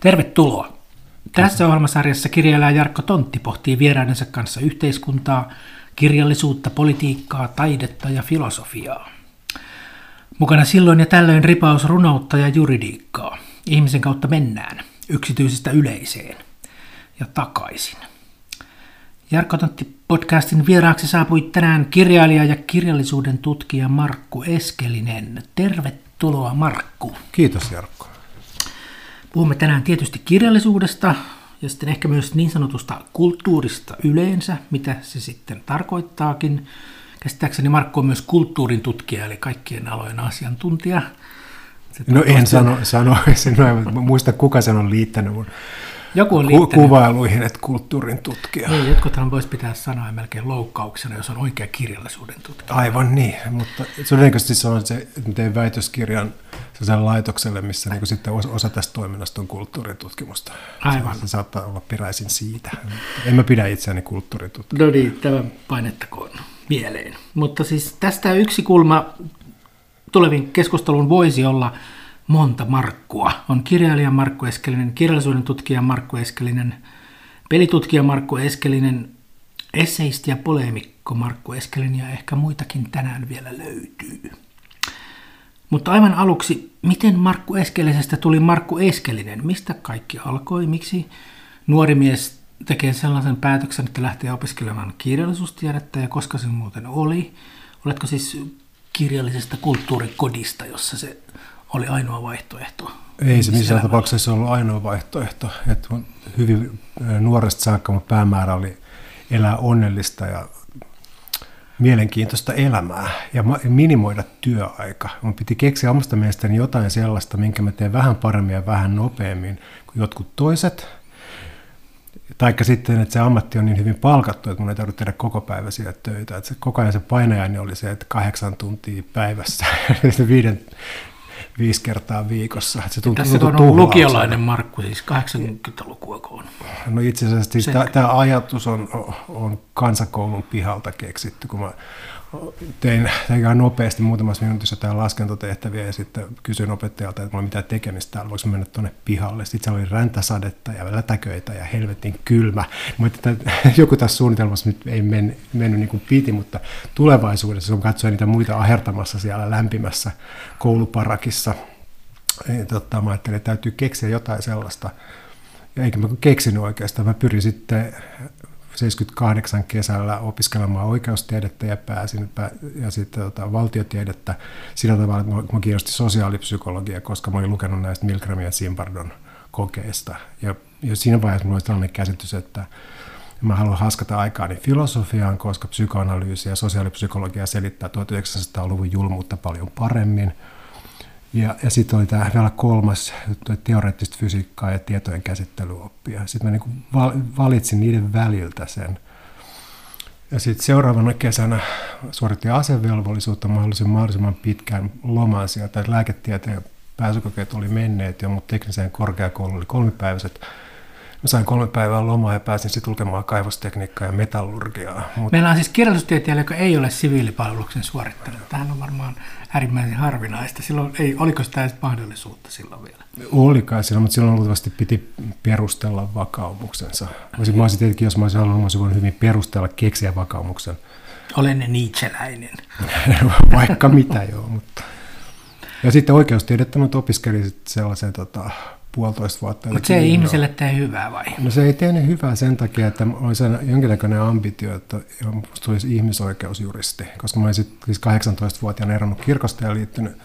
Tervetuloa. Tässä ohjelmasarjassa kirjailija Jarkko Tontti pohtii vieraidensa kanssa yhteiskuntaa, kirjallisuutta, politiikkaa, taidetta ja filosofiaa. Mukana silloin ja tällöin ripaus runoutta ja juridiikkaa. Ihmisen kautta mennään, yksityisestä yleiseen ja takaisin. Jarkko Tontti podcastin vieraaksi saapui tänään kirjailija ja kirjallisuuden tutkija Markku Eskelinen. Tervetuloa Markku. Kiitos Jarkko. Puhumme tänään tietysti kirjallisuudesta ja sitten ehkä myös niin sanotusta kulttuurista yleensä, mitä se sitten tarkoittaakin. Käsittääkseni Markku on myös kulttuurin tutkija, eli kaikkien alojen asiantuntija. Se no en sano, sano sen, muista kuka sen on liittänyt mun Joku on liittänyt. kuvailuihin, että kulttuurin tutkija. Niin, jotkuthan voisi pitää sanoa melkein loukkauksena, jos on oikea kirjallisuuden tutkija. Aivan niin, mutta todennäköisesti se on se, että tein väitöskirjan sellaiselle laitokselle, missä niin sitten osa tästä toiminnasta on kulttuuritutkimusta. Aivan. Se, se saattaa olla peräisin siitä. En mä pidä itseäni kulttuuritutkijana. No niin, tämä painettakoon mieleen. Mutta siis tästä yksi kulma tulevin keskustelun voisi olla monta Markkua. On kirjailija Markku Eskelinen, kirjallisuuden tutkija Markku Eskelinen, pelitutkija Markku Eskelinen, esseisti ja poleemikko Markku Eskelinen ja ehkä muitakin tänään vielä löytyy. Mutta aivan aluksi, miten Markku Eskelisestä tuli Markku Eskelinen? Mistä kaikki alkoi? Miksi nuori mies tekee sellaisen päätöksen, että lähtee opiskelemaan kirjallisuustiedettä ja koska se muuten oli? Oletko siis kirjallisesta kulttuurikodista, jossa se oli ainoa vaihtoehto? Ei se missään tapauksessa ollut ainoa vaihtoehto. Että hyvin nuoresta saakka mun päämäärä oli elää onnellista ja mielenkiintoista elämää ja minimoida työaika. Mun piti keksiä omasta mielestäni jotain sellaista, minkä mä teen vähän paremmin ja vähän nopeammin kuin jotkut toiset. Taikka sitten, että se ammatti on niin hyvin palkattu, että mun ei tarvitse tehdä koko päiväisiä töitä. Että se, koko ajan se painajani oli se, että kahdeksan tuntia päivässä, viiden, viisi kertaa viikossa. Että se tuntuu, Tässä tuntuu on lukiolainen Markku, siis 80-lukua on. No itse asiassa siis tämä ajatus on, on kansakoulun pihalta keksitty, kun mä tein, tein nopeasti muutamassa minuutissa tämä laskentatehtäviä ja sitten kysyin opettajalta, että mulla ei mitään tekemistä täällä, voiko mennä tuonne pihalle. Sitten siellä oli räntäsadetta ja lätäköitä ja helvetin kylmä. Mä että joku tässä suunnitelmassa nyt ei men, mennyt niin kuin piti, mutta tulevaisuudessa, kun katsoin niitä muita ahertamassa siellä lämpimässä kouluparakissa, niin tota, mä ajattelin, että täytyy keksiä jotain sellaista, ja eikä mä keksinyt oikeastaan. Mä pyrin sitten 78 kesällä opiskelemaan oikeustiedettä ja pääsin ja sitten tota, valtiotiedettä sillä tavalla, että mä kiinnosti sosiaalipsykologia, koska mä olin lukenut näistä Milgramin ja Simbardon kokeista. Ja, ja siinä vaiheessa mulla oli tällainen käsitys, että mä haluan haskata aikaani filosofiaan, koska psykoanalyysi ja sosiaalipsykologia selittää 1900-luvun julmuutta paljon paremmin – ja, ja sitten oli tämä vielä kolmas juttu, että teoreettista fysiikkaa ja tietojen käsittelyoppia. Sitten mä niin valitsin niiden väliltä sen. Ja sitten seuraavana kesänä suoritin asevelvollisuutta. Halusin mahdollisimman pitkään loman sieltä. Lääketieteen pääsykokeet oli menneet jo, mutta tekniseen korkeakouluun oli kolmipäiväiset Mä sain kolme päivää lomaa ja pääsin sitten lukemaan kaivostekniikkaa ja metallurgiaa. Mut... Meillä on siis kirjallisuustieteilijä, joka ei ole siviilipalveluksen suorittanut. Tähän on varmaan äärimmäisen harvinaista. Silloin ei, oliko sitä edes mahdollisuutta silloin vielä? Oli kai silloin, mutta silloin luultavasti piti perustella vakaumuksensa. Mä olisin tietenkin, jos mä olisin halunnut, mä olisin voinut hyvin perustella, keksiä vakaumuksen. Olen Nietzscheläinen. Vaikka mitä joo, mutta... Ja sitten oikeustiedettä nyt opiskelin sellaisen tota, puolitoista vuotta. Mutta se ei ihmiselle tee hyvää vai? No se ei tehnyt hyvää sen takia, että olisi jonkinlainen ambitio, että minusta tulisi ihmisoikeusjuristi, koska mä olin siis 18-vuotiaana eronnut kirkosta ja liittynyt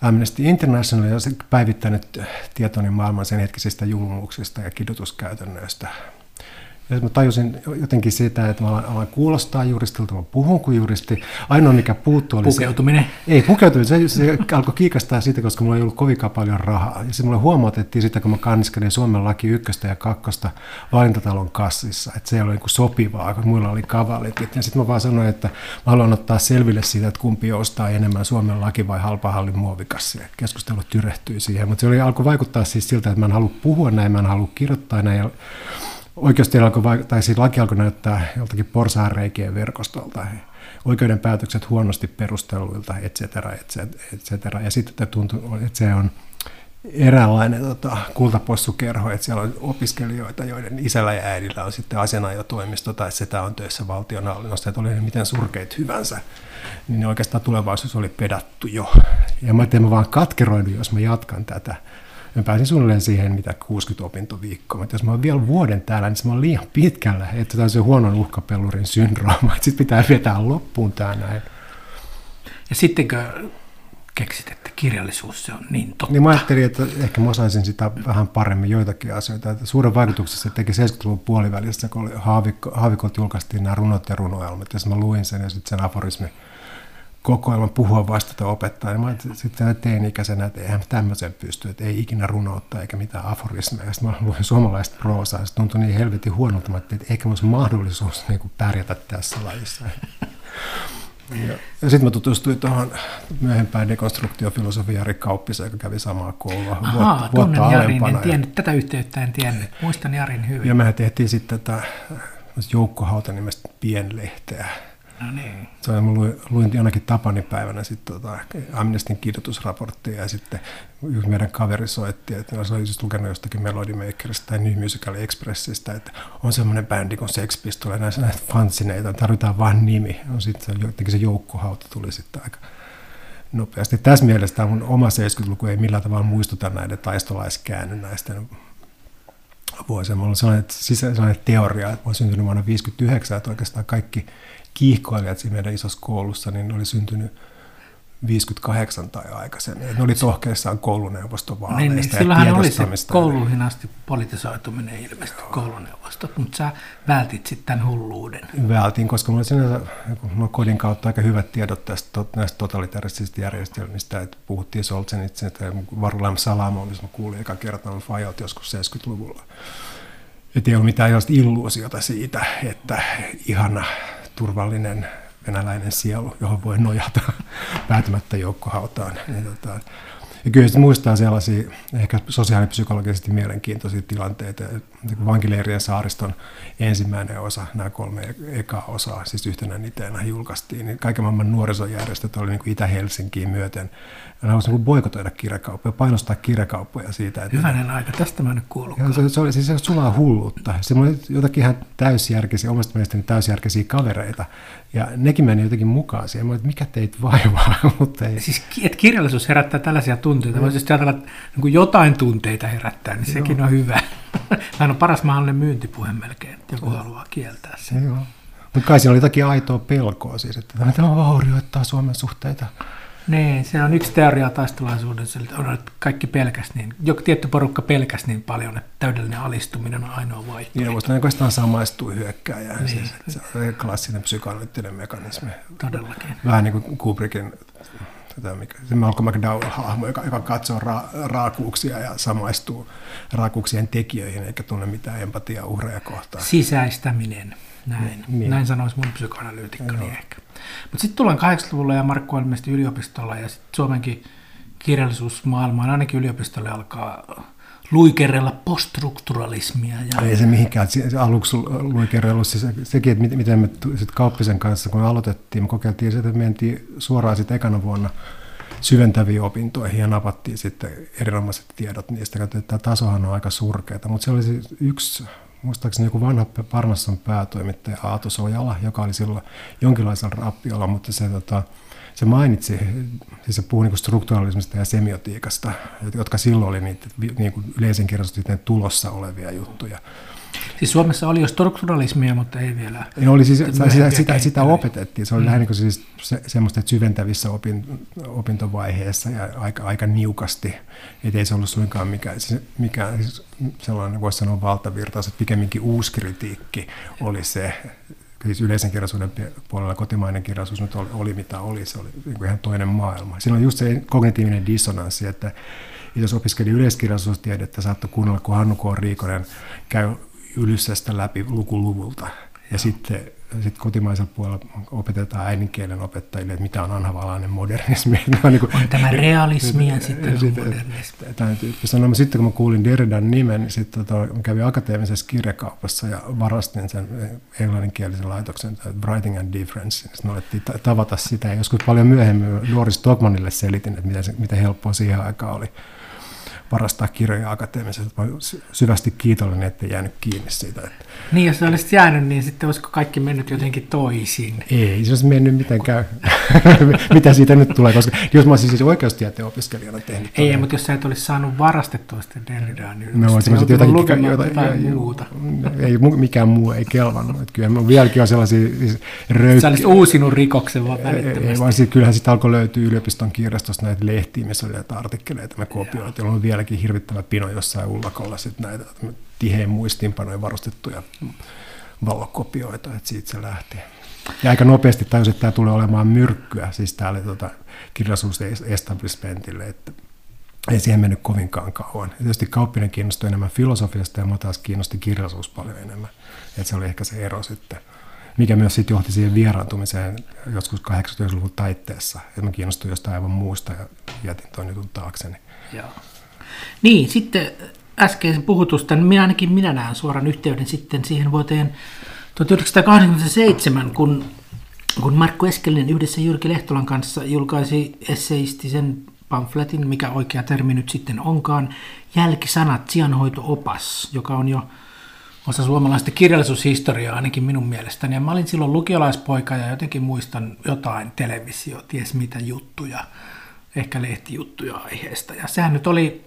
Amnesty International ja päivittänyt tietoni maailman sen hetkisistä julmuuksista ja kidutuskäytännöistä. Ja mä tajusin jotenkin sitä, että mä alan, alan kuulostaa juristilta, mä puhun kuin juristi. Ainoa mikä puuttuu oli Pukeutuminen? Se, ei, pukeutuminen. Se, se alkoi kiikastaa siitä, koska mulla ei ollut kovinkaan paljon rahaa. Ja se mulle huomautettiin sitä, kun mä kanniskelin Suomen laki ykköstä ja kakkosta valintatalon kassissa. Että se ei ole niin sopivaa, kun muilla oli kavalit. Ja sitten mä vaan sanoin, että mä haluan ottaa selville siitä, että kumpi ostaa enemmän Suomen laki vai halpahallin muovikassi. Keskustelu tyrehtyi siihen. Mutta se oli, alkoi vaikuttaa siis siltä, että mä en halua puhua näin, mä en halua kirjoittaa näin oikeasti alkoi, tai siis laki alkoi näyttää joltakin porsaanreikien verkostolta, oikeuden päätökset huonosti perusteluilta, et cetera, et cetera. Ja sitten tuntui, että se on eräänlainen tota, kultapossukerho, että siellä on opiskelijoita, joiden isällä ja äidillä on sitten asianajotoimisto tai sitä on töissä valtionhallinnossa, että oli ne miten surkeit hyvänsä, niin oikeastaan tulevaisuus oli pedattu jo. Ja mä ajattelin, mä vaan katkeroidun, jos mä jatkan tätä. Mä pääsin suunnilleen siihen, mitä 60 opintoviikkoa. Mutta jos mä oon vielä vuoden täällä, niin mä oon liian pitkällä. Että tämä on se huonon uhkapellurin syndrooma, että sitten pitää vetää loppuun tämä näin. Ja sittenkö keksit, että kirjallisuus se on niin totta. Niin mä ajattelin, että ehkä mä osaisin sitä vähän paremmin joitakin asioita. Että suuren vaikutuksen se teki 70-luvun puolivälissä, kun Haavikko, Haavikot julkaistiin nämä runot ja runoelmat. Ja mä luin sen ja sitten sen aforismi kokoelman puhua vastata opettaa. Ja mä sitten teini-ikäisenä, että eihän tämmöisen pysty, että ei ikinä runoutta eikä mitään aforismeja. Sitten mä luin suomalaista proosaa ja se tuntui niin helvetin huonolta, että eikä olisi mahdollisuus niin kuin pärjätä tässä lajissa. Ja, ja sitten mä tutustuin tuohon myöhempään dekonstruktiofilosofiaan Jari Kauppiseen, joka kävi samaa koulua Ahaa, vuotta, vuotta Jarin, en tiennyt, tätä yhteyttä en tiennyt. Muistan Jarin hyvin. Ja mehän tehtiin sitten tätä joukkohauta nimestä Pienlehteä. No niin. Se mä luin, luin jonakin Tapani-päivänä sitten tota, Amnestin kidutusraporttia ja sitten meidän kaveri soitti, että se oli just lukenut jostakin Melody Makerista tai New Musical Expressista, että on semmoinen bändi kuin Sex Pistols, näissä näitä fansineita, tarvitaan vain nimi. No sitten jotenkin se joukkohauta tuli sitten aika nopeasti. Tässä mielessä tämä mun oma 70-luku ei millään tavalla muistuta näiden taistolaiskäännynnäisten vuosia. Mulla on sellainen, sellainen teoria, että mä olen syntynyt vuonna 1959, että oikeastaan kaikki kiihkoilijat siinä meidän isossa koulussa, niin ne oli syntynyt 58 tai aikaisemmin. Ne oli tohkeissaan kouluneuvostovaaleista niin, niin, silloinhan oli se kouluihin asti politisoituminen ilmeisesti kouluneuvostot, mutta sä vältit sitten tämän hulluuden. Vältin, koska mulla sinänsä mulla kodin kautta aika hyvät tiedot tästä, näistä totalitaristisista järjestelmistä, että puhuttiin Solzhenitsin, että Varulam Salamo, missä mä kuulin eka kertaa Fajot joskus 70-luvulla. Että ei ollut mitään illuusiota siitä, että ihana turvallinen venäläinen sielu, johon voi nojata päätymättä joukkohautaan. Niin, tota, ja kyllä se muistaa sellaisia ehkä sosiaalipsykologisesti mielenkiintoisia tilanteita. Vankileirien saariston ensimmäinen osa, nämä kolme ekaa osaa, siis yhtenä niteenä julkaistiin, niin kaiken maailman nuorisojärjestöt oli niin kuin Itä-Helsinkiin myöten. Ja ne niin boikotoida kirjakauppoja, painostaa kirjakauppoja siitä. Että Hyvänen aika, tästä mä nyt kuullut. Se, se, oli siis se sulaa hulluutta. Se oli jotakin ihan täysjärkisiä, omasta mielestäni täysjärkisiä kavereita. Ja nekin meni jotenkin mukaan siihen. Mä että mikä teit vaivaa? Mutta ei. Siis että kirjallisuus herättää tällaisia tunteita. Voisi siis ajatella, että niin jotain tunteita herättää, niin Joo. sekin on hyvä. Tämä on paras mahdollinen myyntipuhe melkein, että joku haluaa kieltää sen. Joo. Mutta kai siinä oli jotakin aitoa pelkoa siis, että tämä vaurioittaa Suomen suhteita. Niin, se on yksi teoria taistelaisuudessa, että kaikki pelkäs niin, joku tietty porukka pelkäs niin paljon, että täydellinen alistuminen on ainoa vaihtoehto. Niin, mutta oikeastaan samaistuu hyökkääjään, niin. siis, se on klassinen psykoanalyyttinen mekanismi. Todellakin. Vähän niin kuin Kubrickin tätä, mikä, se Malcolm McDowell-hahmo, joka, joka katsoo ra, raakuuksia ja samaistuu raakuuksien tekijöihin, eikä tunne mitään empatiaa uhreja kohtaan. Sisäistäminen, näin. Niin. Näin sanoisi mun psykoanalyytikkoni ehkä. Mutta sitten tullaan 80-luvulla ja Markku on yliopistolla ja sitten Suomenkin kirjallisuusmaailmaan, ainakin yliopistolle alkaa luikerella poststrukturalismia. Ja... Ei se mihinkään se aluksi luikerellut. Se, sekin, että miten me sit Kauppisen kanssa, kun aloitettiin, me kokeiltiin sitä, että mentiin suoraan sitten ekana vuonna syventäviin opintoihin ja napattiin sitten erinomaiset tiedot niistä. Tämä tasohan on aika surkeata, mutta se oli siis yksi muistaakseni joku vanha Parnasson päätoimittaja Aato Sojala, joka oli silloin jonkinlaisella rappiolla, mutta se, tota, se mainitsi, siis se puhui niin strukturalismista ja semiotiikasta, jotka silloin oli niitä niin kuin yleisen kirjallisuuden tulossa olevia juttuja. Siis Suomessa oli jo strukturalismia, mutta ei vielä. Ei, oli siis, sitä, sitä, sitä opetettiin. Se oli mm. lähinnä niin siis se, semmoista että syventävissä opin, opintovaiheessa ja aika, aika niukasti. Et ei se ollut suinkaan mikään, siis, mikään siis sellainen, voisi sanoa valtavirtaus, että pikemminkin uuskritiikki oli se, siis yleisen kirjallisuuden puolella kotimainen kirjallisuus nyt oli, oli mitä oli, se oli niin kuin ihan toinen maailma. Siinä on just se kognitiivinen dissonanssi, että jos opiskeli yleiskirjallisuustiedettä, saattoi kuunnella, kun Hannu K. Riikonen käy Ylyssästä läpi lukuluvulta. Ja sitten sit kotimaisella puolella opetetaan äidinkielen opettajille, että mitä on anhavalainen modernismi. on, niin kuin, on tämä realismi ja sitten on modernismi. Tämän tyyppistä. No, sitten kun mä kuulin Derridan nimen, niin sitten tota, kävin akateemisessa kirjakaupassa ja varastin sen englanninkielisen laitoksen Writing and Difference. Sitten me alettiin tavata sitä ja joskus paljon myöhemmin Doris Stockmanille selitin, että miten, se, miten helppoa siihen aikaan oli varastaa kirjoja akateemisesta. Mä syvästi kiitollinen, että jäänyt kiinni siitä. Että... Niin, jos se olisi jäänyt, niin sitten olisiko kaikki mennyt jotenkin toisin? Ei se olisi mennyt mitenkään. Mitä siitä nyt tulee? Koska jos mä olisin siis oikeustieteen opiskelijana tehnyt. Ei, tämän... mutta jos sä et olisi saanut varastettua sitä Derridaa, niin no, olisin jotakin, jotakin, jotain, jotain muuta. Ei, mikään muu ei kelvannut. Että kyllä vieläkin on sellaisia siis röykkiä. Sä olisit uusinut rikoksen vaan välittömästi. Ei, vaan sit, kyllähän sitten alkoi löytyä yliopiston kirjastosta näitä lehtiä, missä oli näitä artikkeleita, mä kopioin. Ja on vieläkin hirvittävä pino jossain ullakolla sitten näitä tiheen muistiinpanoja varustettuja valokopioita, että siitä se lähti. Ja aika nopeasti tajusin, että tämä tulee olemaan myrkkyä, siis täällä tota, kirjallisuusestablishmentille, että ei siihen mennyt kovinkaan kauan. Ja tietysti Kauppinen kiinnostui enemmän filosofiasta ja mä taas kiinnosti kirjallisuus paljon enemmän. Että se oli ehkä se ero sitten mikä myös sitten johti siihen vieraantumiseen joskus 80-luvun taitteessa. Että mä kiinnostuin jostain aivan muusta ja jätin tuon jutun taakseni. Joo. Niin, sitten äskeisen puhutusta, niin minä ainakin minä näen suoran yhteyden sitten siihen vuoteen 1987, kun, kun Markku Eskelinen yhdessä Jyrki Lehtolan kanssa julkaisi esseistisen pamfletin, mikä oikea termi nyt sitten onkaan, Jälkisanat, sijanhoito-opas, joka on jo osa suomalaista kirjallisuushistoriaa ainakin minun mielestäni. Ja mä olin silloin lukiolaispoika ja jotenkin muistan jotain televisio, ties mitä juttuja, ehkä lehtijuttuja aiheesta. Ja sehän nyt oli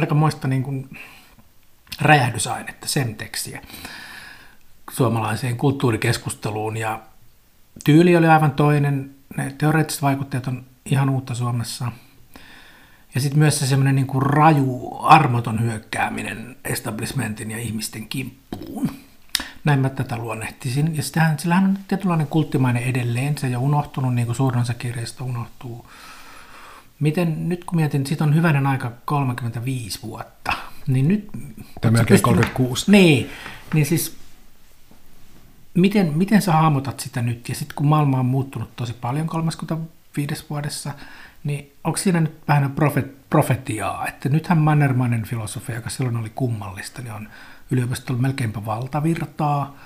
aika muista niin kuin räjähdysainetta, sen tekstiä suomalaiseen kulttuurikeskusteluun. Ja tyyli oli aivan toinen, ne teoreettiset vaikutteet on ihan uutta Suomessa – ja sitten myös se semmoinen niin kuin raju, armoton hyökkääminen establishmentin ja ihmisten kimppuun. Näin mä tätä luonnehtisin. Ja sitähän, sillähän on tietynlainen kulttimainen edelleen. Se ei ole unohtunut, niin kuin suurin osa kirjasta unohtuu. Miten, nyt kun mietin, siitä on hyvänen aika 35 vuotta, niin nyt... Tämä melkein 36. Niin, niin siis miten, miten sä hahmotat sitä nyt? Ja sitten kun maailma on muuttunut tosi paljon 35 vuodessa, niin onko siinä nyt vähän profet, profetiaa, että nythän mannermainen filosofia, joka silloin oli kummallista, niin on yliopistolla melkeinpä valtavirtaa.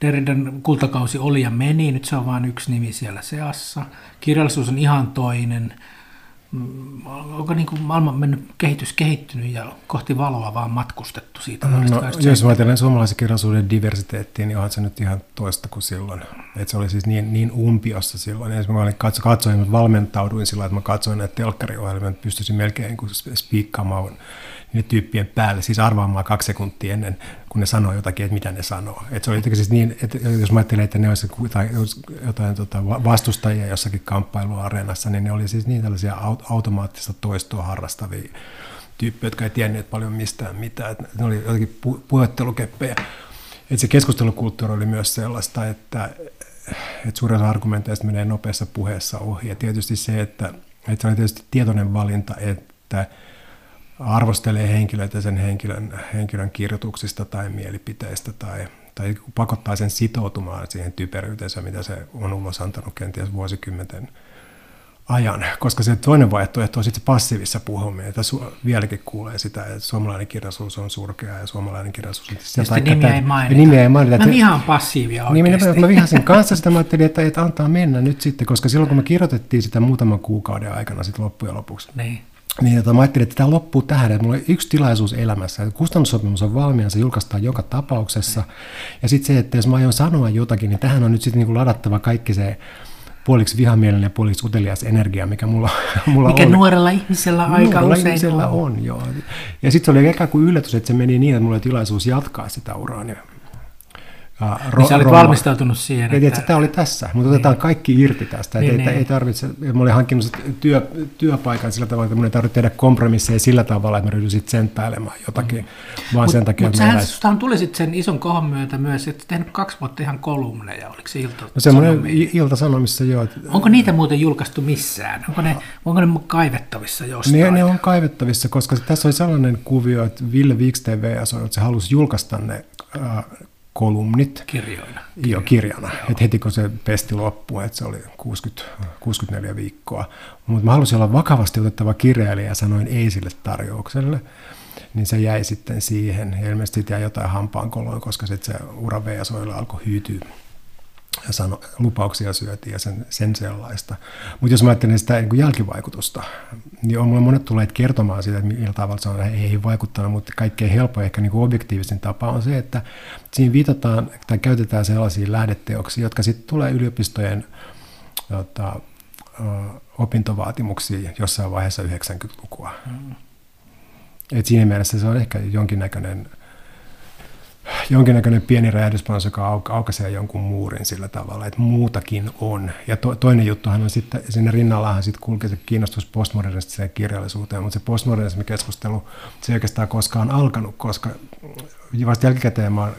Derridan kultakausi oli ja meni, nyt se on vain yksi nimi siellä seassa. Kirjallisuus on ihan toinen. Mm, onko niin kuin maailman mennyt, kehitys kehittynyt ja kohti valoa vaan matkustettu siitä? No, jos ajatellaan suomalaisen kirjallisuuden diversiteettiin, niin onhan se nyt ihan toista kuin silloin. Et se oli siis niin, niin umpiossa silloin. Esimerkiksi mä katso, katsoin, valmentauduin sillä että mä katsoin näitä telkkariohjelmia, että pystyisin melkein spiikkaamaan niiden tyyppien päälle, siis arvaamaan kaksi sekuntia ennen, kun ne sanoo jotakin, että mitä ne sanoo. Et se oli jotenkin siis niin, että jos mä ajattelen, että ne olisi jotain, jotain tota vastustajia jossakin kamppailuareenassa, niin ne oli siis niin tällaisia automaattista toistoa harrastavia tyyppejä, jotka ei tienneet paljon mistään mitään. Et ne oli jotenkin pu- puhettelukeppejä. Et se keskustelukulttuuri oli myös sellaista, että, että suurin osa argumenteista menee nopeassa puheessa ohi. Ja tietysti se, että, että se oli tietysti tietoinen valinta, että arvostelee henkilöitä sen henkilön, henkilön kirjoituksista tai mielipiteistä tai, tai pakottaa sen sitoutumaan siihen typeryyteensä, mitä se on ulos antanut kenties vuosikymmenten ajan, koska se toinen vaihtoehto on sitten passiivissa puhuminen. Tässä vieläkin kuulee sitä, että suomalainen kirjallisuus on surkea ja suomalainen kirjallisuus on... Sieltä nimiä ei mainita. Nimiä ei mainita. Mä vihaan passiivia oikeasti. Niin, mä, mä vihasin kanssa sitä, mä ajattelin, että, että antaa mennä nyt sitten, koska silloin kun me kirjoitettiin sitä muutaman kuukauden aikana sitten loppujen lopuksi, niin niin että mä ajattelin, että tämä loppuu tähän, että mulla on yksi tilaisuus elämässä. Että kustannussopimus on valmiina, se julkaistaan joka tapauksessa. Ja sitten se, että jos mä aion sanoa jotakin, niin tähän on nyt sitten niin ladattava kaikki se puoliksi vihamielinen ja puoliksi utelias energia, mikä mulla, mulla mikä on. nuorella ihmisellä aika nuorella usein ihmisellä on. on joo. Ja sitten se oli ikään kuin yllätys, että se meni niin, että mulla oli tilaisuus jatkaa sitä uraa. Niin ro- niin sä olit valmistautunut siihen. Että... Että tämä oli tässä, mutta niin. otetaan kaikki irti tästä. Niin, ei, niin. ei tarvitse, mä olin hankkinut työ, työpaikan sillä tavalla, että mun ei tarvitse tehdä kompromisseja sillä tavalla, että mä ryhdyin sitten sen päälemään jotakin, mm. vaan mut, sen takia, mutta että sähän tuli sitten sen ison kohon myötä myös, että tehnyt kaksi vuotta ihan kolumneja, oliko se ilta No semmoinen ilta-sanomissa joo. Että... Onko niitä muuten julkaistu missään? Onko ne, onko ne kaivettavissa jostain? Ne, ne on kaivettavissa, koska tässä oli sellainen kuvio, että Ville Viks TV, että se halusi julkaista ne kolumnit. Kirjoina. Joo, kirjana. Joo. Et heti kun se pesti loppui, että se oli 60, 64 viikkoa. Mutta mä halusin olla vakavasti otettava kirjailija ja sanoin ei sille tarjoukselle. Niin se jäi sitten siihen. Ja ilmeisesti jäi jotain hampaan koloon, koska sitten se ura VSOilla alkoi hyytyä, ja sano, lupauksia syötiin ja sen, sen sellaista. Mutta jos mä ajattelen sitä niin jälkivaikutusta, niin on mulle monet tulleet kertomaan siitä, että millä tavalla se on heihin vaikuttanut, mutta kaikkein helpoin ehkä niin objektiivisin tapa on se, että siinä viitataan tai käytetään sellaisia lähdeteoksia, jotka sitten tulee yliopistojen jota, opintovaatimuksia jossain vaiheessa 90-lukua. Mm. Et siinä mielessä se on ehkä jonkinnäköinen jonkinnäköinen pieni räjähdyspanos, joka aukaisee jonkun muurin sillä tavalla, että muutakin on. Ja to, toinen juttuhan on sitten, siinä rinnallahan sitten kulkee se kiinnostus postmodernistiseen kirjallisuuteen, mutta se postmodernismi keskustelu, se ei oikeastaan koskaan alkanut, koska vasta jälkikäteen mä oon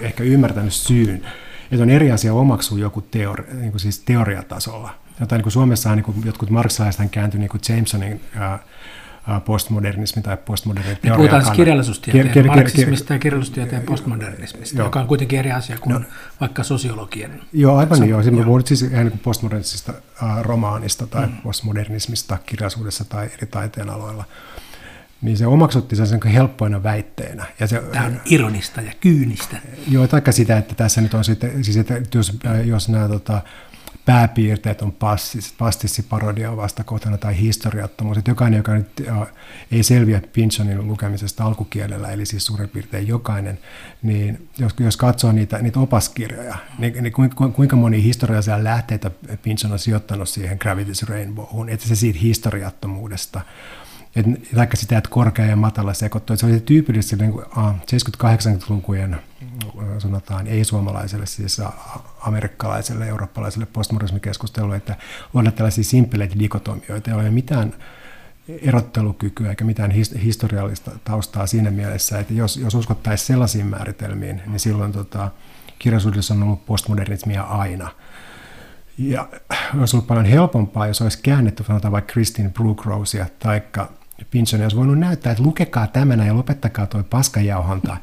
ehkä ymmärtänyt syyn, että on eri asia omaksua joku teori, niin kuin siis teoriatasolla. Jotain niin kuin Suomessahan niin kuin jotkut marksalaiset kääntyi niin kuin Jamesonin ää, postmodernismi tai postmoderni teoria. Puhutaan siis kirjallisuustieteen, kir- kir- marksismista ja kirjallisuustieteen postmodernismista, joo. joka on kuitenkin eri asia kuin no. vaikka sosiologian. Joo, aivan niin, joo. Siinä puhut siis ihan niin postmodernisista uh, romaanista tai mm. postmodernismista kirjallisuudessa tai eri aloilla. Niin se omaksutti sen helppoina väitteenä. Ja se, Tämä on ironista ja kyynistä. Joo, taikka sitä, että tässä nyt on sitten, siis että jos, jos nämä tota, pääpiirteet on passis, pastissiparodia vastakohtana tai historiattomuus. Että jokainen, joka nyt ei selviä Pinchonin lukemisesta alkukielellä, eli siis suurin piirtein jokainen, niin jos, jos katsoo niitä, niitä opaskirjoja, niin, niin kuinka moni historiallisia lähteitä Pinchon on sijoittanut siihen Gravity's Rainbowhun, että se siitä historiattomuudesta taikka sitä, että korkea ja matala sekoittuu. Se oli tyypillistä niin 70-80-lukujen sanotaan ei-suomalaiselle, siis amerikkalaiselle, eurooppalaiselle postmodernismikeskustelulle, että luoda tällaisia simppeleitä dikotomioita, ei ole mitään erottelukykyä eikä mitään historiallista taustaa siinä mielessä, että jos, jos uskottaisiin sellaisiin määritelmiin, niin silloin tota, kirjallisuudessa on ollut postmodernismia aina. Ja olisi ollut paljon helpompaa, jos olisi käännetty sanotaan vaikka Christine Brookrosea tai Pinchon olisi voinut näyttää, että lukekaa tämänä ja lopettakaa tuo paskajauhanta.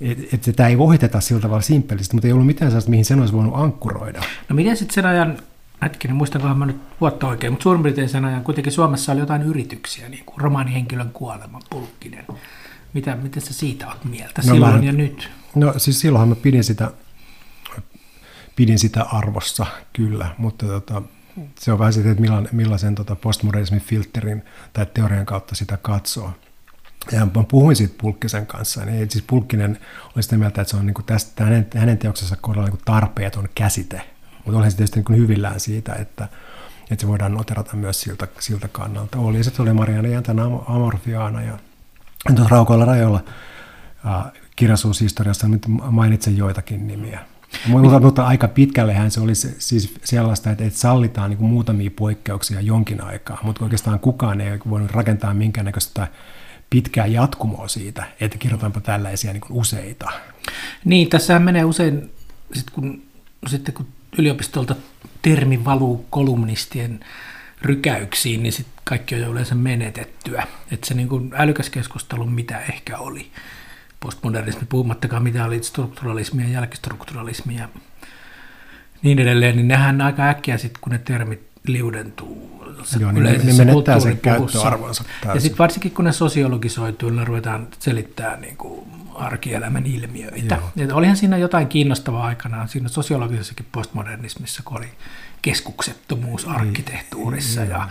Että et sitä ei vohiteta sillä tavalla simppelisti, mutta ei ollut mitään sellaista, mihin sen olisi voinut ankkuroida. No miten sitten sen ajan, hetkinen, muistankohan mä nyt vuotta oikein, mutta suurin sen ajan kuitenkin Suomessa oli jotain yrityksiä, niin kuin romaanihenkilön kuolema, pulkkinen. Mitä, mitä sä siitä olet mieltä no, silloin mä, ja nyt? No siis silloinhan mä pidin sitä, pidin sitä arvossa, kyllä, mutta tota, se on vähän sitten, että millaisen, millaisen tota postmodernismin filterin tai teorian kautta sitä katsoo. Ja mä puhuin siitä Pulkkisen kanssa, niin siis Pulkkinen oli sitä mieltä, että se on niin kuin tästä, hänen, hänen teoksensa kohdalla niin kuin tarpeeton käsite, mutta olen sitten niin hyvillään siitä, että, että se voidaan noterata myös siltä, siltä kannalta. Oli, sitten oli Marianne Jäntän Amorfiaana ja tuossa Raukoilla rajoilla kirjallisuushistoriassa nyt mainitsen joitakin nimiä. Mutta, mutta aika pitkällehän se oli se, siis sellaista, että, että sallitaan niin muutamia poikkeuksia jonkin aikaa, mutta oikeastaan kukaan ei voinut rakentaa minkäännäköistä pitkää jatkumoa siitä, että kirjoitanpa tällaisia niin useita. Niin, tässä menee usein, sit kun, sitten kun yliopistolta termi valuu kolumnistien rykäyksiin, niin sitten kaikki on jo yleensä menetettyä. Että se niin kuin älykäs keskustelu, mitä ehkä oli, postmodernismi, puhumattakaan mitä oli strukturalismi ja jälkistrukturalismi ja niin edelleen, niin nehän aika äkkiä sitten, kun ne termit liudentuu Joo, niin ne menettää sen käyttöarvonsa täysin. Ja sitten varsinkin kun ne sosiologisoituu, niin ruvetaan selittää niin kuin arkielämän ilmiöitä. Et olihan siinä jotain kiinnostavaa aikanaan siinä sosiologisessakin postmodernismissa, kun oli keskuksettomuus niin. arkkitehtuurissa ja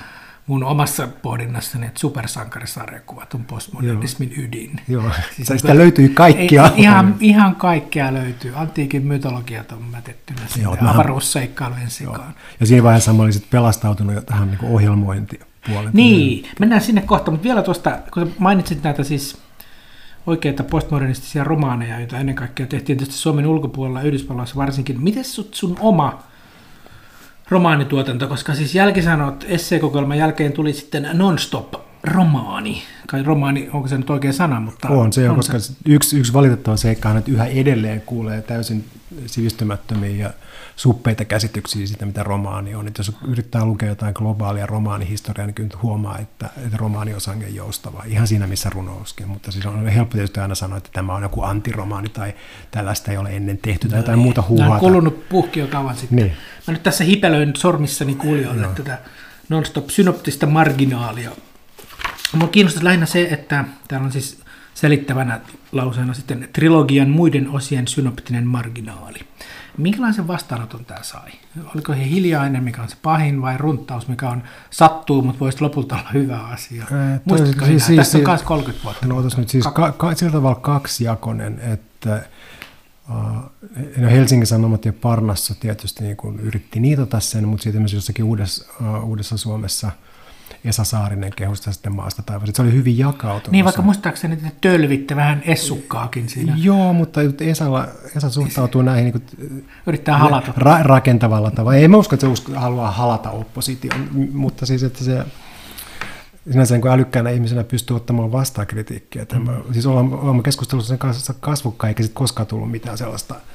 mun omassa pohdinnassani, että supersankarisarjakuvat on postmodernismin Joo. ydin. Joo, siis sitä löytyy kaikkia. Ei, ihan, ihan kaikkea löytyy. Antiikin mytologiat on mätettynä sinne Joo, avaruusseikkailujen sekaan. Ja siinä vaiheessa mä olisin pelastautunut jo tähän niin ohjelmointipuoleen. Niin, mennään sinne kohta, mutta vielä tuosta, kun mainitsit näitä siis oikeita postmodernistisia romaaneja, joita ennen kaikkea tehtiin tietysti Suomen ulkopuolella, Yhdysvalloissa varsinkin. Miten sun oma romaanituotanto, koska siis jälkisanot esseekokoelman jälkeen tuli sitten non-stop romaani. Kai romaani, onko se nyt oikea sana? Mutta on se, on, koska se. yksi, yksi valitettava seikka on, että yhä edelleen kuulee täysin sivistymättömiä ja suppeita käsityksiä siitä, mitä romaani on. Että jos yrittää lukea jotain globaalia romaanihistoriaa, niin kyllä huomaa, että, että romaani on sangen joustava. Ihan siinä, missä runouskin. Mutta siis on helppo tietysti aina sanoa, että tämä on joku antiromaani tai tällaista ei ole ennen tehty tai no jotain ei. muuta huuhaata. Nämä on kulunut puhki jo kauan sitten. Niin. Mä nyt tässä hipelöin sormissani kuulijoille no. tätä non-stop synoptista marginaalia. Mua kiinnostaa lähinnä se, että täällä on siis selittävänä lauseena sitten trilogian muiden osien synoptinen marginaali. Minkälaisen vastaanoton tämä sai? Oliko he hiljainen, mikä on se pahin, vai runtaus, mikä on sattuu, mutta voisi lopulta olla hyvä asia? Muistatko siis, siis, Tästä on myös 30 vuotta. No nyt siis ka- ka- sillä tavalla kaksijakonen, että no Helsingin Sanomat ja Parnassa tietysti niin kuin yritti niitata sen, mutta sitten myös jossakin uudessa, uh, uudessa Suomessa – Esa Saarinen kehusta sitten maasta taivaan. Se oli hyvin jakautunut. Niin, vaikka muistaakseni te tölvitte vähän essukkaakin siinä. Joo, mutta Esalla, Esa suhtautuu näihin niin kuin, Yrittää halata. Ra- rakentavalla tavalla. Ei mä usko, että se haluaa halata opposition, mutta siis, että se sinänsä niin älykkäänä ihmisenä pystyy ottamaan vastaan kritiikkiä. Mm. Mä, siis ollaan, ollaan keskustelussa sen kanssa kasvukkaan, eikä sitten koskaan tullut mitään sellaista –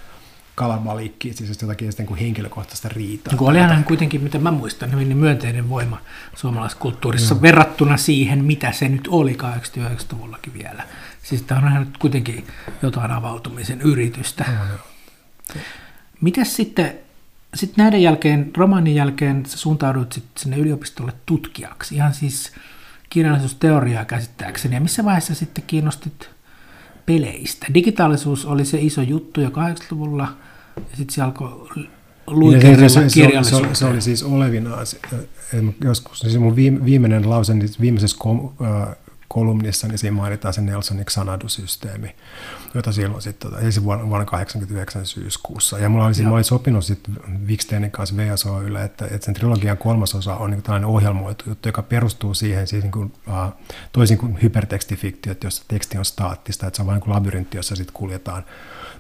kalamalikki, siis jotakin sitten kuin henkilökohtaista riitaa. Niin olihan hän kuitenkin, mitä mä muistan, hyvin myönteinen voima suomalaiskulttuurissa no. verrattuna siihen, mitä se nyt oli 89-luvullakin vielä. Siis tämä on nyt kuitenkin jotain avautumisen yritystä. No, no. Mitäs sitten, sitten näiden jälkeen, romaanin jälkeen sä suuntauduit sitten sinne yliopistolle tutkijaksi, ihan siis kirjallisuusteoriaa käsittääkseni. Ja missä vaiheessa sitten kiinnostit peleistä. Digitaalisuus oli se iso juttu jo 80-luvulla, ja sitten se alkoi luikella se, se, se, se, se oli siis olevinaan, joskus, siis mun viimeinen lause niin viimeisessä kolumnissa, niin siinä mainitaan se Nelsonin Xanadu-systeemi, jota silloin sitten, tota, siis vuonna, vuonna 89 syyskuussa. Ja mulla oli, mä olin sopinut sitten Wiksteinin kanssa VSOYlle, että, että sen trilogian kolmas osa on niin tällainen ohjelmoitu juttu, joka perustuu siihen siis niin kuin, uh, toisin kuin hypertekstifiktiot, jossa teksti on staattista, että se on vain niin kuin labyrintti, jossa sitten kuljetaan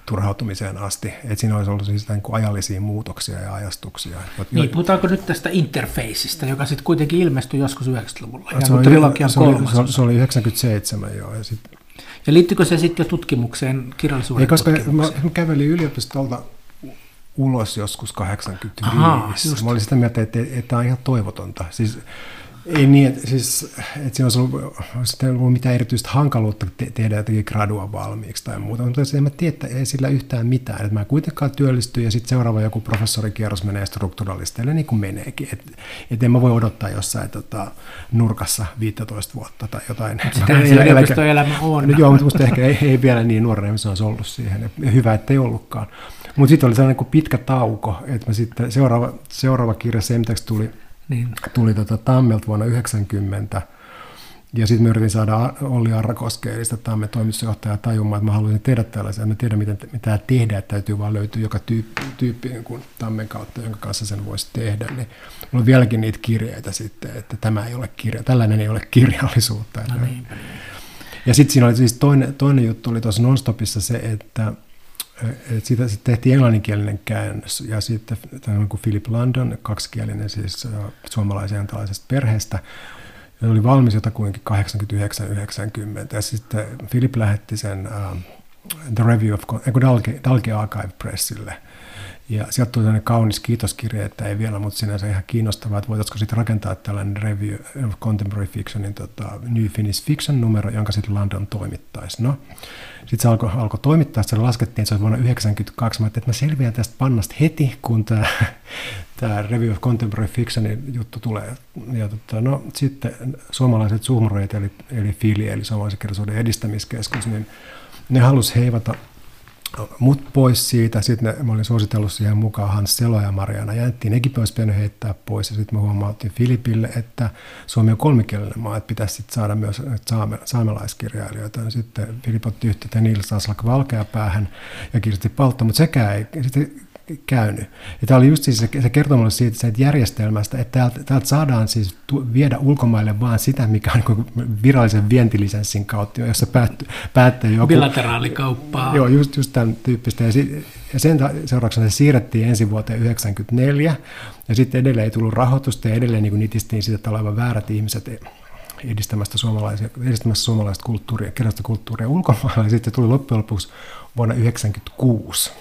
turhautumiseen asti. Että siinä olisi ollut siis niin kuin ajallisia muutoksia ja ajastuksia. Niin, puhutaanko nyt tästä interfaceista, joka sitten kuitenkin ilmestyi joskus 90-luvulla, ja se, oli, trilogian se, oli, se, se oli 97 joo. Ja, sit... ja liittyykö se sitten jo tutkimukseen, kirjallisuuden Ei, koska mä, mä kävelin yliopistolta ulos joskus 85. Aha, mä olin sitä mieltä, että, että, että tämä on ihan toivotonta. Siis ei niin, että, siis, että siinä olisi ollut, olisi ollut mitään erityistä hankaluutta te- tehdä jotenkin gradua valmiiksi tai muuta, mutta en mä tiedä, ei sillä yhtään mitään. Että mä kuitenkaan työllistyn ja sitten seuraava joku professorikierros menee strukturalisteille niin kuin meneekin. Että et en mä voi odottaa jossain tota, nurkassa 15 vuotta tai jotain. Sitä yliopistoelämä on. No, joo, mutta musta ehkä ei, ei vielä niin nuorena se olisi ollut siihen. Ja hyvä, että ei ollutkaan. Mutta sitten oli sellainen kuin pitkä tauko, että mä sitten seuraava, seuraava kirja Semtex tuli – niin. tuli tota Tammelta vuonna 90. Ja sitten mä yritin saada Olli Arrakoskeen, eli sitä Tammen toimitusjohtajaa tajumaan, että mä haluaisin tehdä tällaisen. Mä tiedän, miten, mitä tehdä, että täytyy vaan löytyä joka tyyppi, tyyppi niin kuin Tammen kautta, jonka kanssa sen voisi tehdä. Niin mulla on vieläkin niitä kirjeitä sitten, että tämä ei ole kirja, tällainen ei ole kirjallisuutta. No niin. Ja sitten siinä oli siis toinen, toinen juttu oli tuossa Nonstopissa se, että et siitä sitten tehtiin englanninkielinen käännös. Ja sitten tämä kuin Philip London, kaksikielinen siis suomalaisen tällaisesta perheestä, ja oli valmis jotakuinkin 89-90 ja sitten Philip lähetti sen uh, The Review of, Dalke, Dalke Archive Pressille – ja sieltä tuli tämmöinen kaunis kiitoskirje, että ei vielä, mutta sinänsä ihan kiinnostavaa, että voitaisiko sitten rakentaa tällainen Review of Contemporary Fictionin tota, New Finnish Fiction-numero, jonka sitten London toimittaisi. No, sitten se alkoi alko toimittaa, se laskettiin, että se oli vuonna 1992, mä että mä selviän tästä pannasta heti, kun tämä, tämä Review of Contemporary Fictionin juttu tulee. Ja tota, no, sitten suomalaiset suhmureet, eli, eli FILI, eli suomalaisen kirjallisuuden edistämiskeskus, niin ne halusi heivata mut pois siitä. Sitten ne, mä olin suositellut siihen mukaan Hans Selo ja Mariana Jäntti. Nekin olisi pitänyt heittää pois. Ja sitten me huomattiin Filipille, että Suomi on kolmikielinen maa, että pitäisi sitten saada myös saame, saamelaiskirjailijoita. Ja sitten Filip otti yhteyttä Nils Aslak Valkeapäähän ja Kirsti Paltta, mutta sekään ei. Sitten käynyt. Ja tämä oli just siis se, se kertomus siitä, siitä järjestelmästä, että täältä, täältä saadaan siis tu, viedä ulkomaille vaan sitä, mikä on niin virallisen vientilisenssin kautta, jossa päät, päättää joku... Bilateraalikauppaa. Joo, just, just tämän tyyppistä. Ja, si, ja sen seurauksena se siirrettiin ensi vuoteen 1994, ja sitten edelleen ei tullut rahoitusta, ja edelleen niin nitistiin sitä, että olevan väärät ihmiset edistämästä, suomalaisia, edistämässä suomalaista kulttuuria, kirjasta kulttuuria ulkomailla, ja sitten tuli loppujen lopuksi vuonna 1996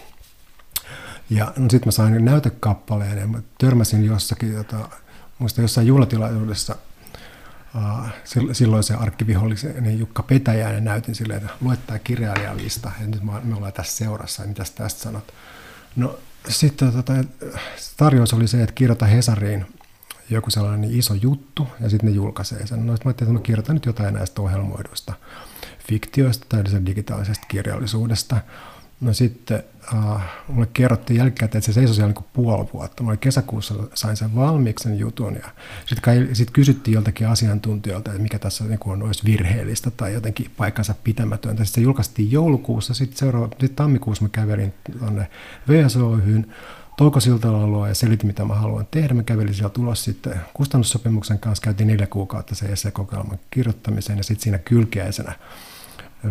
ja no, sitten mä sain näytekappaleen ja mä törmäsin jossakin, jota, muista jossain juhlatilaisuudessa uh, silloin se arkkivihollisen niin Jukka Petäjäinen näytin silleen, että luet tämä kirjailijalista ja nyt me ollaan tässä seurassa ja mitäs tästä sanot. No sitten tota, tarjous oli se, että kirjoita Hesariin joku sellainen iso juttu ja sitten ne julkaisee sen. No, mä ajattelin, että mä kirjoitan nyt jotain näistä ohjelmoiduista fiktioista tai digitaalisesta kirjallisuudesta. No sitten uh, mulle kerrottiin jälkikäteen, että se seisoi siellä niin puoli vuotta. Mä kesäkuussa sain sen valmiiksi sen jutun ja sitten sit kysyttiin joltakin asiantuntijoilta, että mikä tässä niin on, olisi virheellistä tai jotenkin paikkansa pitämätöntä. Sitten se julkaistiin joulukuussa, sitten, seuraava, sitten tammikuussa mä kävelin tuonne VSOYhyn, Touko Siltala luo ja selitin, mitä mä haluan tehdä. Mä kävelin sieltä ulos sitten kustannussopimuksen kanssa, käytiin neljä kuukautta se essekokoelman kirjoittamiseen ja sitten siinä kylkeäisenä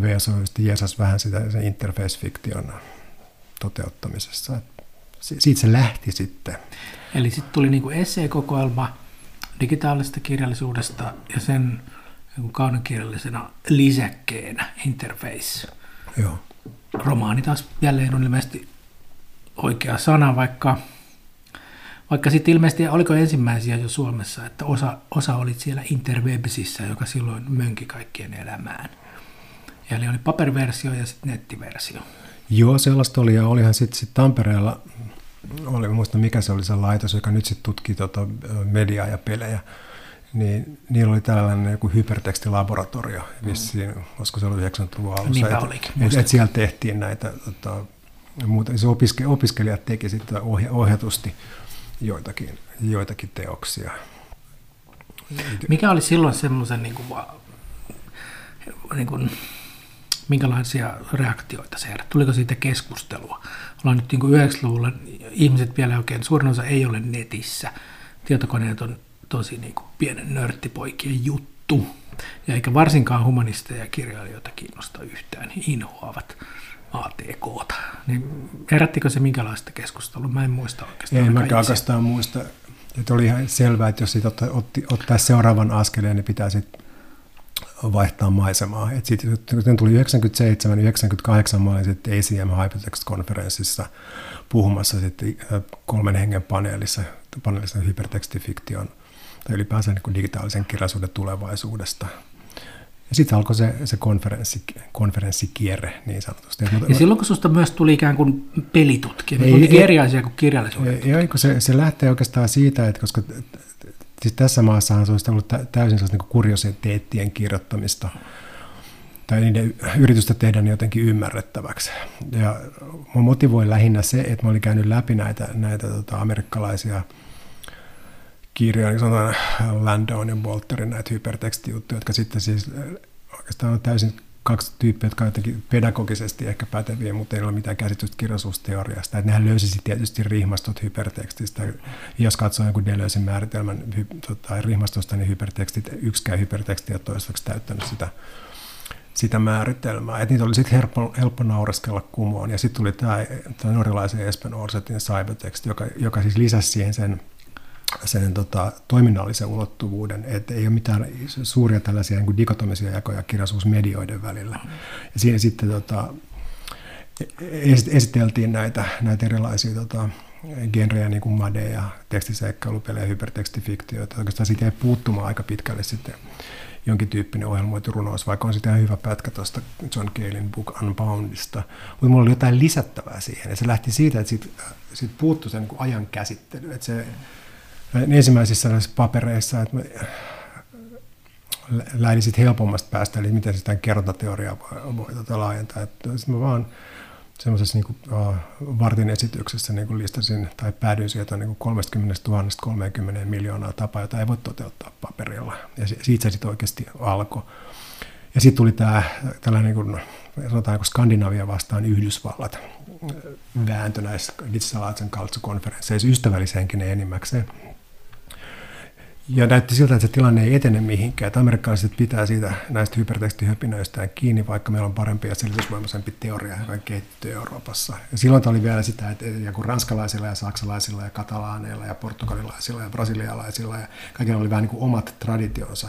VSO jeesas vähän sitä sen interface-fiktion toteuttamisessa. Siitä se lähti sitten. Eli sitten tuli niinku esseekokoelma digitaalisesta kirjallisuudesta ja sen niinku kaunokirjallisena lisäkkeenä interface. Joo. Romaani taas jälleen on ilmeisesti oikea sana, vaikka, vaikka sitten ilmeisesti, oliko ensimmäisiä jo Suomessa, että osa, osa oli siellä Interwebsissä, joka silloin mönki kaikkien elämään. Eli oli paperiversio ja sitten nettiversio. Joo, sellaista oli ja olihan sitten sit Tampereella, oli, muista mikä se oli se laitos, joka nyt sitten tutki tota mediaa ja pelejä, niin niillä oli tällainen joku hypertekstilaboratorio, vissiin, mm. olisiko se ollut 90-luvun alussa. Niinpä olikin. Et, et siellä tehtiin näitä tota, muuta, se opiske, opiskelijat teki sitten ohje, ohjatusti joitakin, joitakin teoksia. Mikä oli silloin semmoisen, niin kuin, niin kuin, minkälaisia reaktioita se herätti? Tuliko siitä keskustelua? Ollaan nyt niin 90-luvulla, ihmiset vielä oikein, suurin osa ei ole netissä. Tietokoneet on tosi niin kuin pienen nörttipoikien juttu. Ja eikä varsinkaan humanisteja ja kirjailijoita kiinnosta yhtään, inhoavat. ATKta. Niin herättikö se minkälaista keskustelua? Mä en muista oikeastaan. Ei mä oikeastaan muista. Että oli ihan selvää, että jos otti, ottaa seuraavan askeleen, niin pitää sitten vaihtaa maisemaa. Et sit, kun tuli 97 98 mä olin sitten ACM Hypertext-konferenssissa puhumassa sitten kolmen hengen paneelissa, paneelissa hypertekstifiktion tai ylipäänsä niin digitaalisen kirjallisuuden tulevaisuudesta. Ja sitten alkoi se, se konferenssi, konferenssikierre niin sanotusti. Ja silloin kun sinusta myös tuli ikään kuin pelitutkija, niin ei, ei, eri asia kuin kirjallisuuden ei, ei, se, se lähtee oikeastaan siitä, että koska siis tässä maassahan se olisi ollut täysin sellaista niin kuriositeettien kirjoittamista tai niiden yritystä tehdä ne jotenkin ymmärrettäväksi. Ja minua motivoi lähinnä se, että mä olin käynyt läpi näitä, näitä tota, amerikkalaisia kirjoja, niin sanotaan Landon ja Walterin näitä hypertekstijuttuja, jotka sitten siis oikeastaan on täysin kaksi tyyppiä, jotka ovat pedagogisesti ehkä päteviä, mutta ei ole mitään käsitystä kirjallisuusteoriasta. Että nehän löysisi tietysti rihmastot hypertekstistä. Jos katsoo jonkun Deleuzein määritelmän tota, rihmastosta, niin hypertekstit, yksikään hyperteksti ja toistaiseksi täyttänyt sitä, sitä määritelmää. Että niitä oli sitten helppo, helppo naureskella kumoon. Ja sitten tuli tämä, norjalaisen Espen Orsetin cybertext, joka, joka siis lisäsi siihen sen sen tota, toiminnallisen ulottuvuuden, että ei ole mitään suuria tällaisia niin kuin dikotomisia jakoja kirjallisuusmedioiden välillä. Ja siinä sitten tota, esiteltiin näitä, näitä erilaisia tota, genrejä, niin kuin Made ja tekstiseikkailupelejä, hypertekstifiktioita. Oikeastaan siitä ei puuttumaan aika pitkälle sitten jonkin tyyppinen ohjelmoitu runous, vaikka on sitä hyvä pätkä tuosta John Calein Book Unboundista. Mutta mulla oli jotain lisättävää siihen, ja se lähti siitä, että siitä, siitä puuttui sen niin ajan käsittely. Että se, ensimmäisissä papereissa, että lähdin sitten helpommasta päästä, eli miten sitä kerrontateoriaa voi, voi tota laajentaa. Sitten mä vaan semmoisessa niin uh, vartin esityksessä niin listasin tai päädyin sieltä niin 30 000 30 miljoonaa tapaa, jota ei voi toteuttaa paperilla. Ja siitä se sitten oikeasti alkoi. Ja sitten tuli tämä tällainen niin kuin, sanotaanko Skandinavia vastaan Yhdysvallat vääntö näissä Digital Arts ystävällishenkinen enimmäkseen. Ja näytti siltä, että se tilanne ei etene mihinkään, että amerikkalaiset pitää siitä näistä hypertekstihöpinöistään kiinni, vaikka meillä on parempi ja selitysvoimaisempi teoria, joka on kehittyy Euroopassa. Ja silloin oli vielä sitä, että joku ranskalaisilla ja saksalaisilla ja katalaaneilla ja portugalilaisilla ja brasilialaisilla ja kaikilla oli vähän niin kuin omat traditionsa.